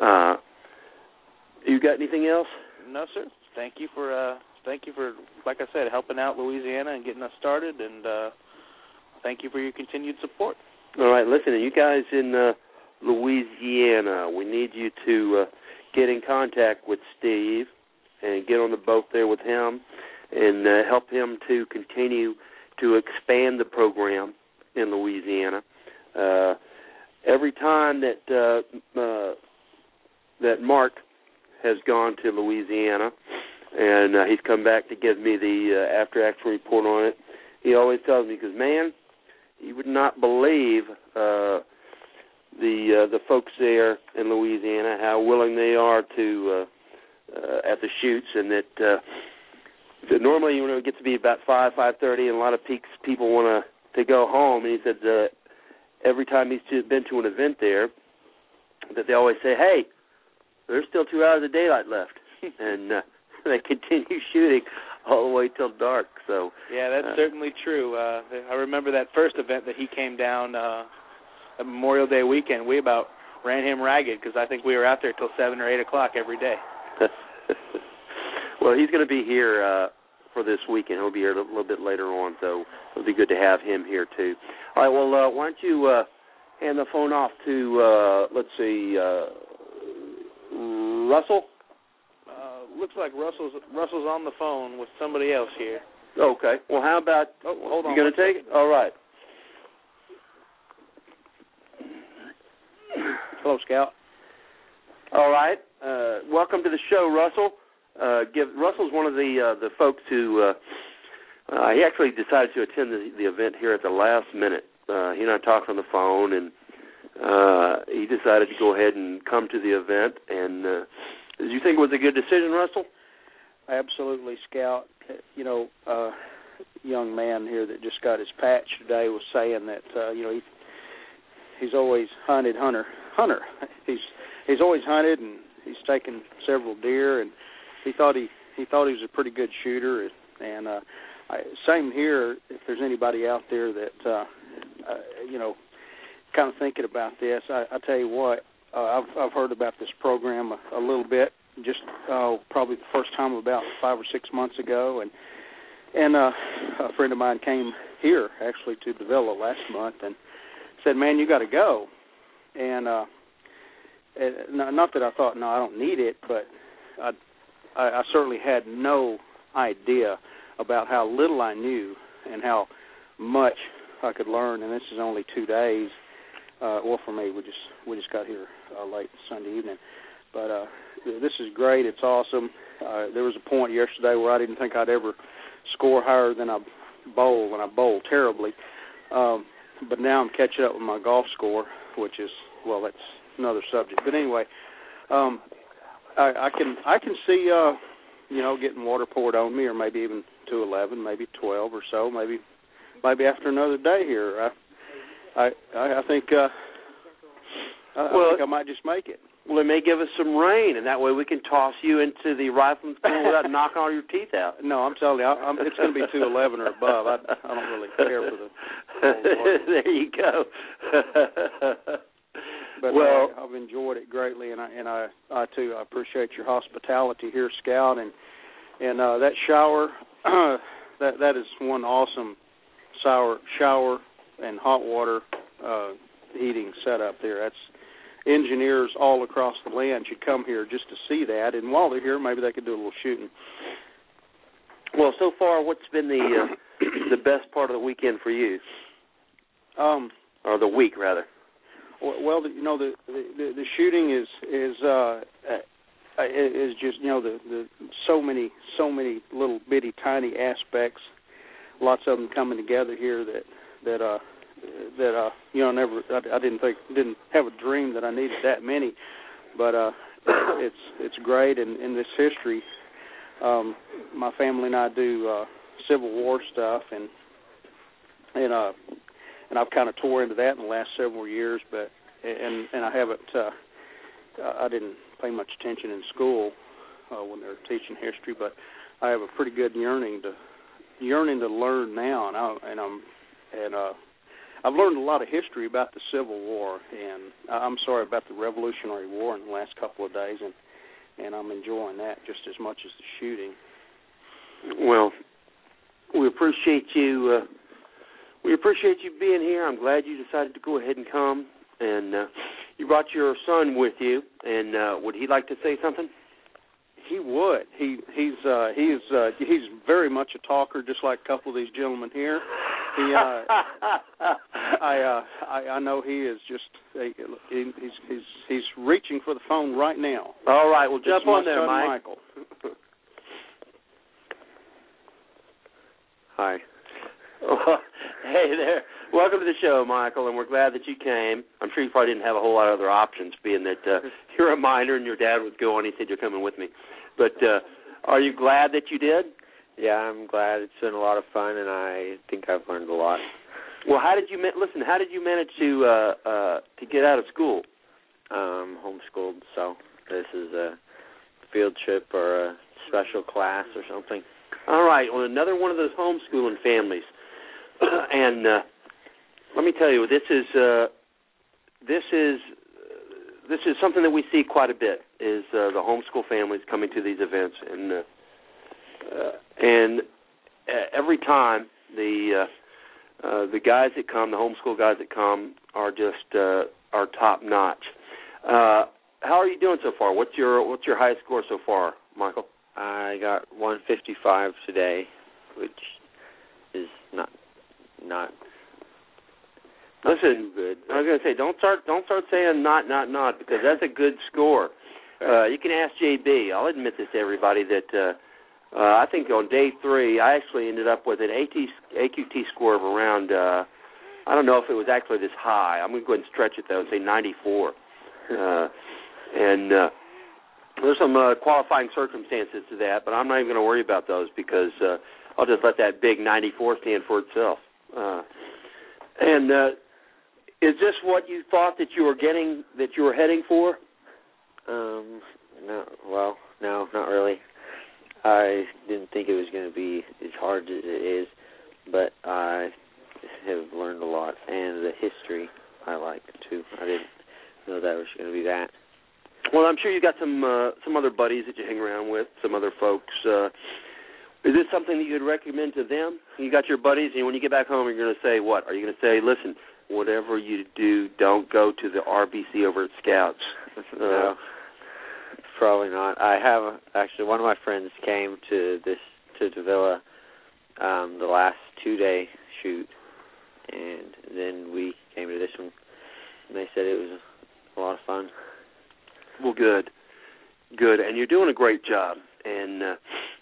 Uh, you got anything else? No, sir. Thank you for uh, thank you for like I said, helping out Louisiana and getting us started, and uh, thank you for your continued support. All right. Listen, you guys in uh, Louisiana, we need you to uh, get in contact with Steve and get on the boat there with him and uh, help him to continue to expand the program in Louisiana. Uh, every time that uh, uh, that Mark has gone to Louisiana and uh, he's come back to give me the uh, after action report on it, he always tells me, because man, you would not believe uh, the uh, the folks there in Louisiana how willing they are to uh, uh, at the shoots, and that uh, normally you know it gets to be about five five thirty, and a lot of peaks people want to to go home. And he said uh, every time he's to, been to an event there, that they always say, "Hey, there's still two hours of daylight left," *laughs* and uh, they *laughs* continue shooting all the way till dark. So Yeah, that's Uh, certainly true. Uh, I remember that first event that he came down uh, Memorial Day weekend. We about ran him ragged because I think we were out there till seven or eight o'clock every day. *laughs* well, he's going to be here uh, for this weekend. He'll be here a little, little bit later on, so it'll be good to have him here too. All right. Well, uh, why don't you uh, hand the phone off to uh, let's see, uh, Russell? Looks like Russell's Russell's on the phone with somebody else here. Okay. Well, how about Oh, hold on. you going to one take it? All right. Hello, Scout. All right. Uh, welcome to the show, Russell. Uh, give Russell's one of the uh, the folks who uh, uh, he actually decided to attend the, the event here at the last minute. Uh, he and I talked on the phone, and uh, he decided to go ahead and come to the event. And uh, did you think it was a good decision, Russell? Absolutely, Scout. You know, uh young man here that just got his patch today was saying that uh, you know he he's always hunted hunter hunter. He's he's always hunted and he's taken several deer and he thought he he thought he was a pretty good shooter and uh I, same here if there's anybody out there that uh, uh you know kind of thinking about this I I tell you what uh, I've I've heard about this program a, a little bit just uh probably the first time about 5 or 6 months ago and and uh a friend of mine came here actually to Davilla last month and said man you got to go and uh and not not that I thought no I don't need it but I I, I certainly had no idea about how little I knew and how much I could learn. And this is only two days. Uh, well, for me, we just we just got here uh, late Sunday evening. But uh, this is great. It's awesome. Uh, there was a point yesterday where I didn't think I'd ever score higher than I bowl, and I bowl terribly. Um, but now I'm catching up with my golf score, which is well, that's another subject. But anyway, um, I, I can I can see uh, you know getting water poured on me, or maybe even to eleven, maybe twelve or so, maybe maybe after another day here. I I I think uh, I, I think I might just make it. Well, it may give us some rain, and that way we can toss you into the rifling pool without knocking all your teeth out. *laughs* No, I'm telling you, I, I'm, it's going to be two eleven or above. I I don't really care for the. *laughs* there you go. *laughs* But well, uh, I've enjoyed it greatly, and I and I I too I appreciate your hospitality here, Scout, and and uh, that shower, *clears throat* that that is one awesome sour shower and hot water uh, heating setup there. That's engineers all across the land should come here just to see that, and while they're here, maybe they could do a little shooting. Well, so far, what's been the uh, *clears throat* the best part of the weekend for you, Um, or the week rather? Well, well, you know the, the the shooting is is uh uh, is just you know the the so many so many little bitty tiny aspects, lots of them coming together here that that uh that uh you know never I, I didn't think didn't have a dream that I needed that many, but uh *coughs* it's it's great. And in this history, um my family and I do uh Civil War stuff. And and uh and I've kind of tore into that in the last several years, but and and I haven't uh I didn't pay much attention in school uh when they were teaching history, but I have a pretty good yearning to yearning to learn now. And I and I'm and uh I've learned a lot of history about the Civil War and I'm sorry about the Revolutionary War in the last couple of days and and I'm enjoying that just as much as the shooting. Well, we appreciate you. Uh, we appreciate you being here. I'm glad you decided to go ahead and come. And uh, you brought your son with you. And uh, would he like to say something? He would. He he's uh he's uh he's very much a talker just like a couple of these gentlemen here. He uh *laughs* I uh I I know he is just he, he's he's he's reaching for the phone right now. All right, well jump on there, Mike. Michael. *laughs* Hi. *laughs* hey there. Welcome to the show, Michael, and we're glad that you came. I'm sure you probably didn't have a whole lot of other options, being that uh, you're a minor and your dad was going. And he said you're coming with me. But uh, are you glad that you did? Yeah, I'm glad. It's been a lot of fun, and I think I've learned a lot. Well, how did you ma- listen? How did you manage to uh, uh, to get out of school? Um, homeschooled, so this is a field trip or a special class or something. All right. Well, another one of those homeschooling families, *clears throat* and uh, let me tell you, this is uh, this is this is something that we see quite a bit. Is uh, the homeschool families coming to these events, and uh, uh, and uh, every time the uh, uh, the guys that come, the homeschool guys that come, are just uh, are top notch. Uh, how are you doing so far? What's your what's your highest score so far, Michael? I got 155 today, which is not not not Listen, good. I was gonna say don't start don't start saying not not not because that's a good score. Uh, you can ask JB. I'll admit this to everybody that uh, uh, I think on day three I actually ended up with an AT, AQT score of around uh, I don't know if it was actually this high. I'm gonna go ahead and stretch it though and say 94. Uh, and uh, there's some uh, qualifying circumstances to that, but I'm not even going to worry about those because uh, I'll just let that big 94 stand for itself. Uh, and uh, is this what you thought that you were getting, that you were heading for? Um, no, well, no, not really. I didn't think it was going to be as hard as it is, but I have learned a lot, and the history I like too. I didn't know that was going to be that. Well, I'm sure you got some uh, some other buddies that you hang around with, some other folks. Uh, is this something that you'd recommend to them? You got your buddies, and when you get back home, you're going to say what? Are you going to say, "Listen, whatever you do, don't go to the RBC over at Scouts"? no, probably not. I have actually one of my friends came to this to Davilla um, the last two day shoot, and then we came to this one, and they said it was a lot of fun. Well, good, good, and you're doing a great job. And uh,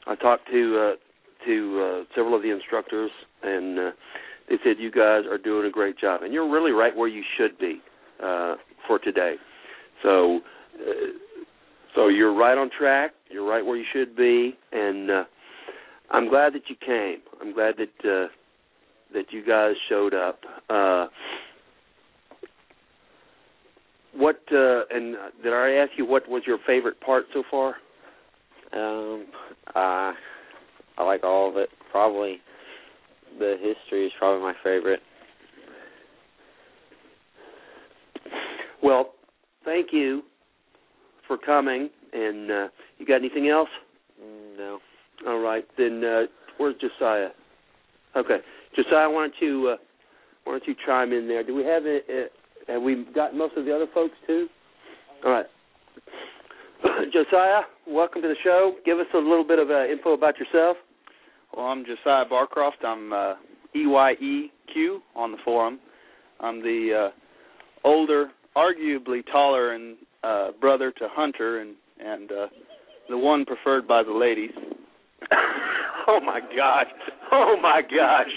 I talked to uh, to uh, several of the instructors, and uh, they said you guys are doing a great job, and you're really right where you should be uh, for today. So, uh, so you're right on track. You're right where you should be, and uh, I'm glad that you came. I'm glad that uh, that you guys showed up. Uh, what uh, and uh, did I ask you what was your favorite part so far? Um, uh, I like all of it. Probably the history is probably my favorite. Well, thank you for coming. And uh, you got anything else? Mm, No. All right, then uh, where's Josiah? Okay, Josiah, why don't you uh, why don't you chime in there? Do we have it? Uh, have we got most of the other folks too? All right, *clears throat* Josiah, welcome to the show. Give us a little bit of uh, info about yourself. Well, I'm Josiah Barcroft. I'm uh, EYEQ on the forum. I'm the uh, older, arguably taller, and uh, brother to Hunter, and and uh, the one preferred by the ladies. *laughs* oh my gosh! Oh my gosh!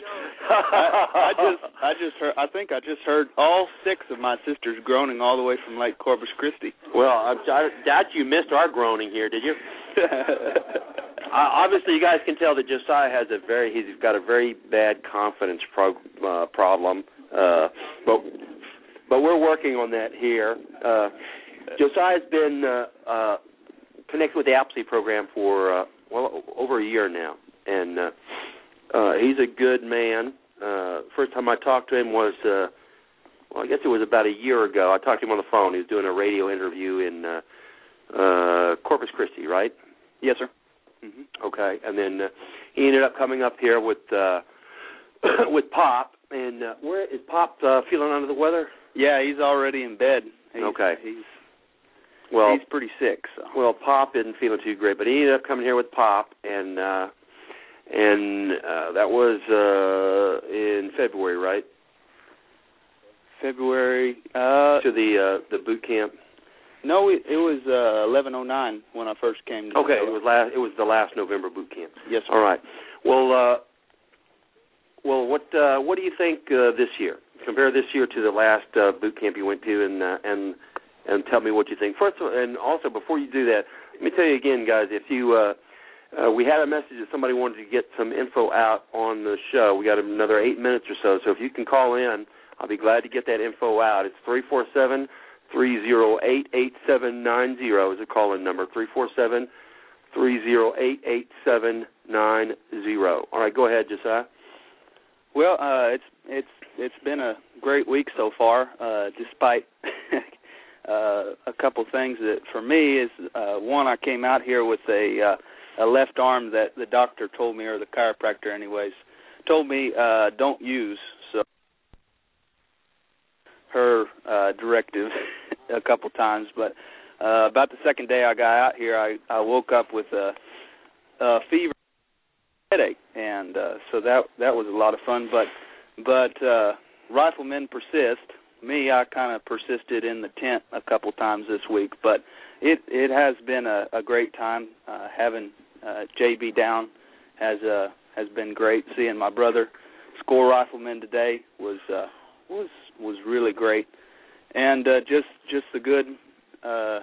I, I just, *laughs* I just heard. I think I just heard all six of my sisters groaning all the way from Lake Corpus Christi. Well, I, I doubt you missed our groaning here, did you? *laughs* uh, obviously, you guys can tell that Josiah has a very he's got a very bad confidence pro, uh, problem. Uh, but but we're working on that here. Uh, *laughs* Josiah's been uh, uh, connected with the Appleseed program for uh, well over a year now, and uh, uh, he's a good man. Uh, first time I talked to him was uh, well, I guess it was about a year ago. I talked to him on the phone. He was doing a radio interview in uh, uh, Corpus Christi, right? Yes, sir. Mm-hmm. Okay, and then uh, he ended up coming up here with uh, *coughs* with Pop. And uh, where is Pop uh, feeling under the weather? Yeah, he's already in bed. He's, okay. He's well, he's pretty sick. So. Well, Pop isn't feeling too great, but he ended up coming here with Pop, and uh, and uh, that was uh, in February, right? February uh, to the uh, the boot camp. No, it, it was uh, 1109 when I first came. to Okay, it was last. It was the last November boot camp. Yes. Sir. All right. Well, uh, well, what uh, what do you think uh, this year? Compare this year to the last uh, boot camp you went to, and uh, and and tell me what you think. First, all, and also before you do that, let me tell you again, guys. If you uh, uh, we had a message that somebody wanted to get some info out on the show. We got another eight minutes or so. So if you can call in, I'll be glad to get that info out. It's three four seven three zero eight eight seven nine zero is a call in number. Three four seven three zero eight eight seven nine zero. All right, go ahead, Josiah. Well, uh, it's it's it's been a great week so far, uh, despite uh, a couple things that for me is uh, one I came out here with a uh, a left arm that the doctor told me or the chiropractor anyways told me uh, don't use so her uh, directive *laughs* a couple times but uh, about the second day I got out here I I woke up with a, a fever headache and uh, so that that was a lot of fun but but uh riflemen persist me I kind of persisted in the tent a couple times this week but it it has been a, a great time uh having uh JB down has uh has been great seeing my brother score rifleman today was uh was was really great and uh just just the good uh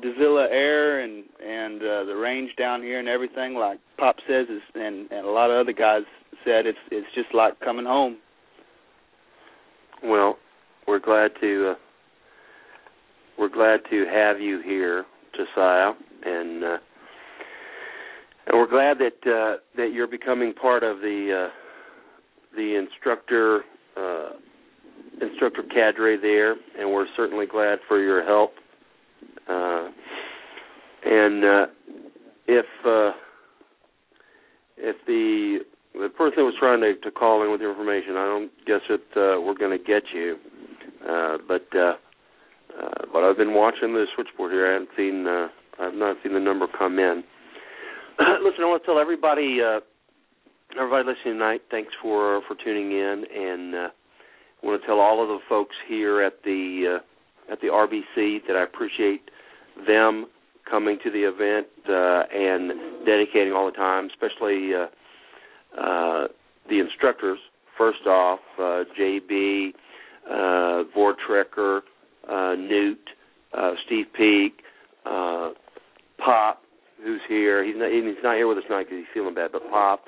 Davilla air and and uh, the range down here and everything, like Pop says, is and and a lot of other guys said, it's it's just like coming home. Well, we're glad to uh, we're glad to have you here, Josiah, and uh, and we're glad that uh, that you're becoming part of the uh, the instructor uh, instructor cadre there, and we're certainly glad for your help. Uh, and uh, if uh, if the the person was trying to, to call in with information, I don't guess that uh, we're going to get you. Uh, but uh, uh, but I've been watching the switchboard here. I haven't seen uh, I've not seen the number come in. *clears throat* Listen, I want to tell everybody uh, everybody listening tonight, thanks for for tuning in, and uh, I want to tell all of the folks here at the uh, at the RBC that I appreciate them coming to the event uh, and dedicating all the time, especially uh, uh, the instructors. First off, uh, JB, uh, Vortrekker, uh, Newt, uh, Steve Peak, uh, Pop, who's here. He's not, he's not here with us tonight because he's feeling bad, but Pop,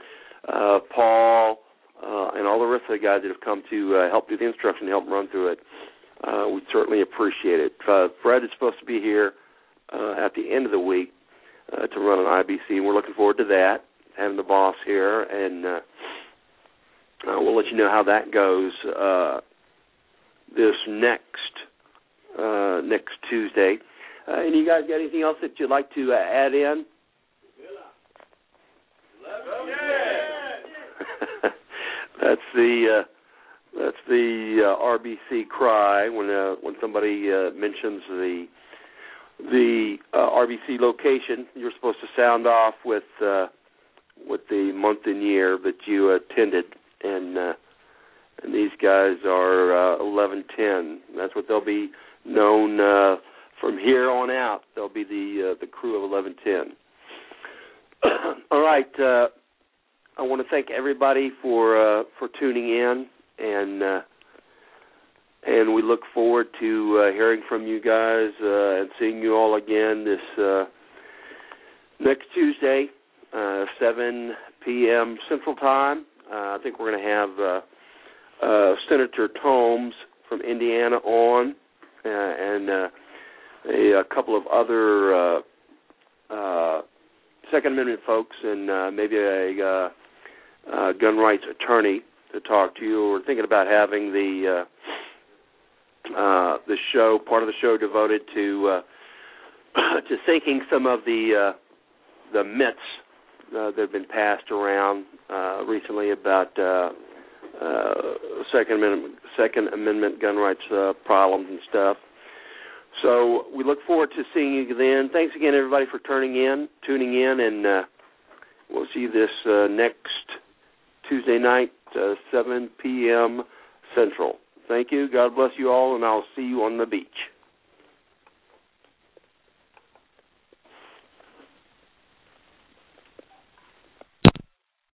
uh, Paul, uh, and all the rest of the guys that have come to uh, help do the instruction, help run through it. Uh, we certainly appreciate it. Uh, Fred is supposed to be here uh, at the end of the week uh, to run an IBC, and we're looking forward to that. Having the boss here, and uh, uh, we'll let you know how that goes uh, this next uh, next Tuesday. Uh, and you guys got anything else that you'd like to uh, add in? *laughs* that's the uh, that's the uh, RBC cry when uh, when somebody uh, mentions the the uh, RBC location. You're supposed to sound off with uh, with the month and year that you attended and. Uh, and these guys are uh, 1110. That's what they'll be known uh, from here on out. They'll be the uh, the crew of 1110. *clears throat* All right. Uh, I want to thank everybody for uh, for tuning in, and uh, and we look forward to uh, hearing from you guys uh, and seeing you all again this uh, next Tuesday, uh, 7 p.m. Central Time. Uh, I think we're going to have uh, uh, Senator Tomes from Indiana on, uh, and uh, a, a couple of other uh, uh, Second Amendment folks, and uh, maybe a uh, uh, gun rights attorney to talk to you. We're thinking about having the uh, uh, the show part of the show devoted to uh, *coughs* to thinking some of the uh, the myths uh, that have been passed around uh, recently about uh, uh, Second Amendment Second Amendment gun rights uh, problems and stuff. So we look forward to seeing you then. Thanks again, everybody, for turning in, tuning in, and uh, we'll see you this uh, next Tuesday night, uh, 7 p.m. Central. Thank you. God bless you all, and I'll see you on the beach.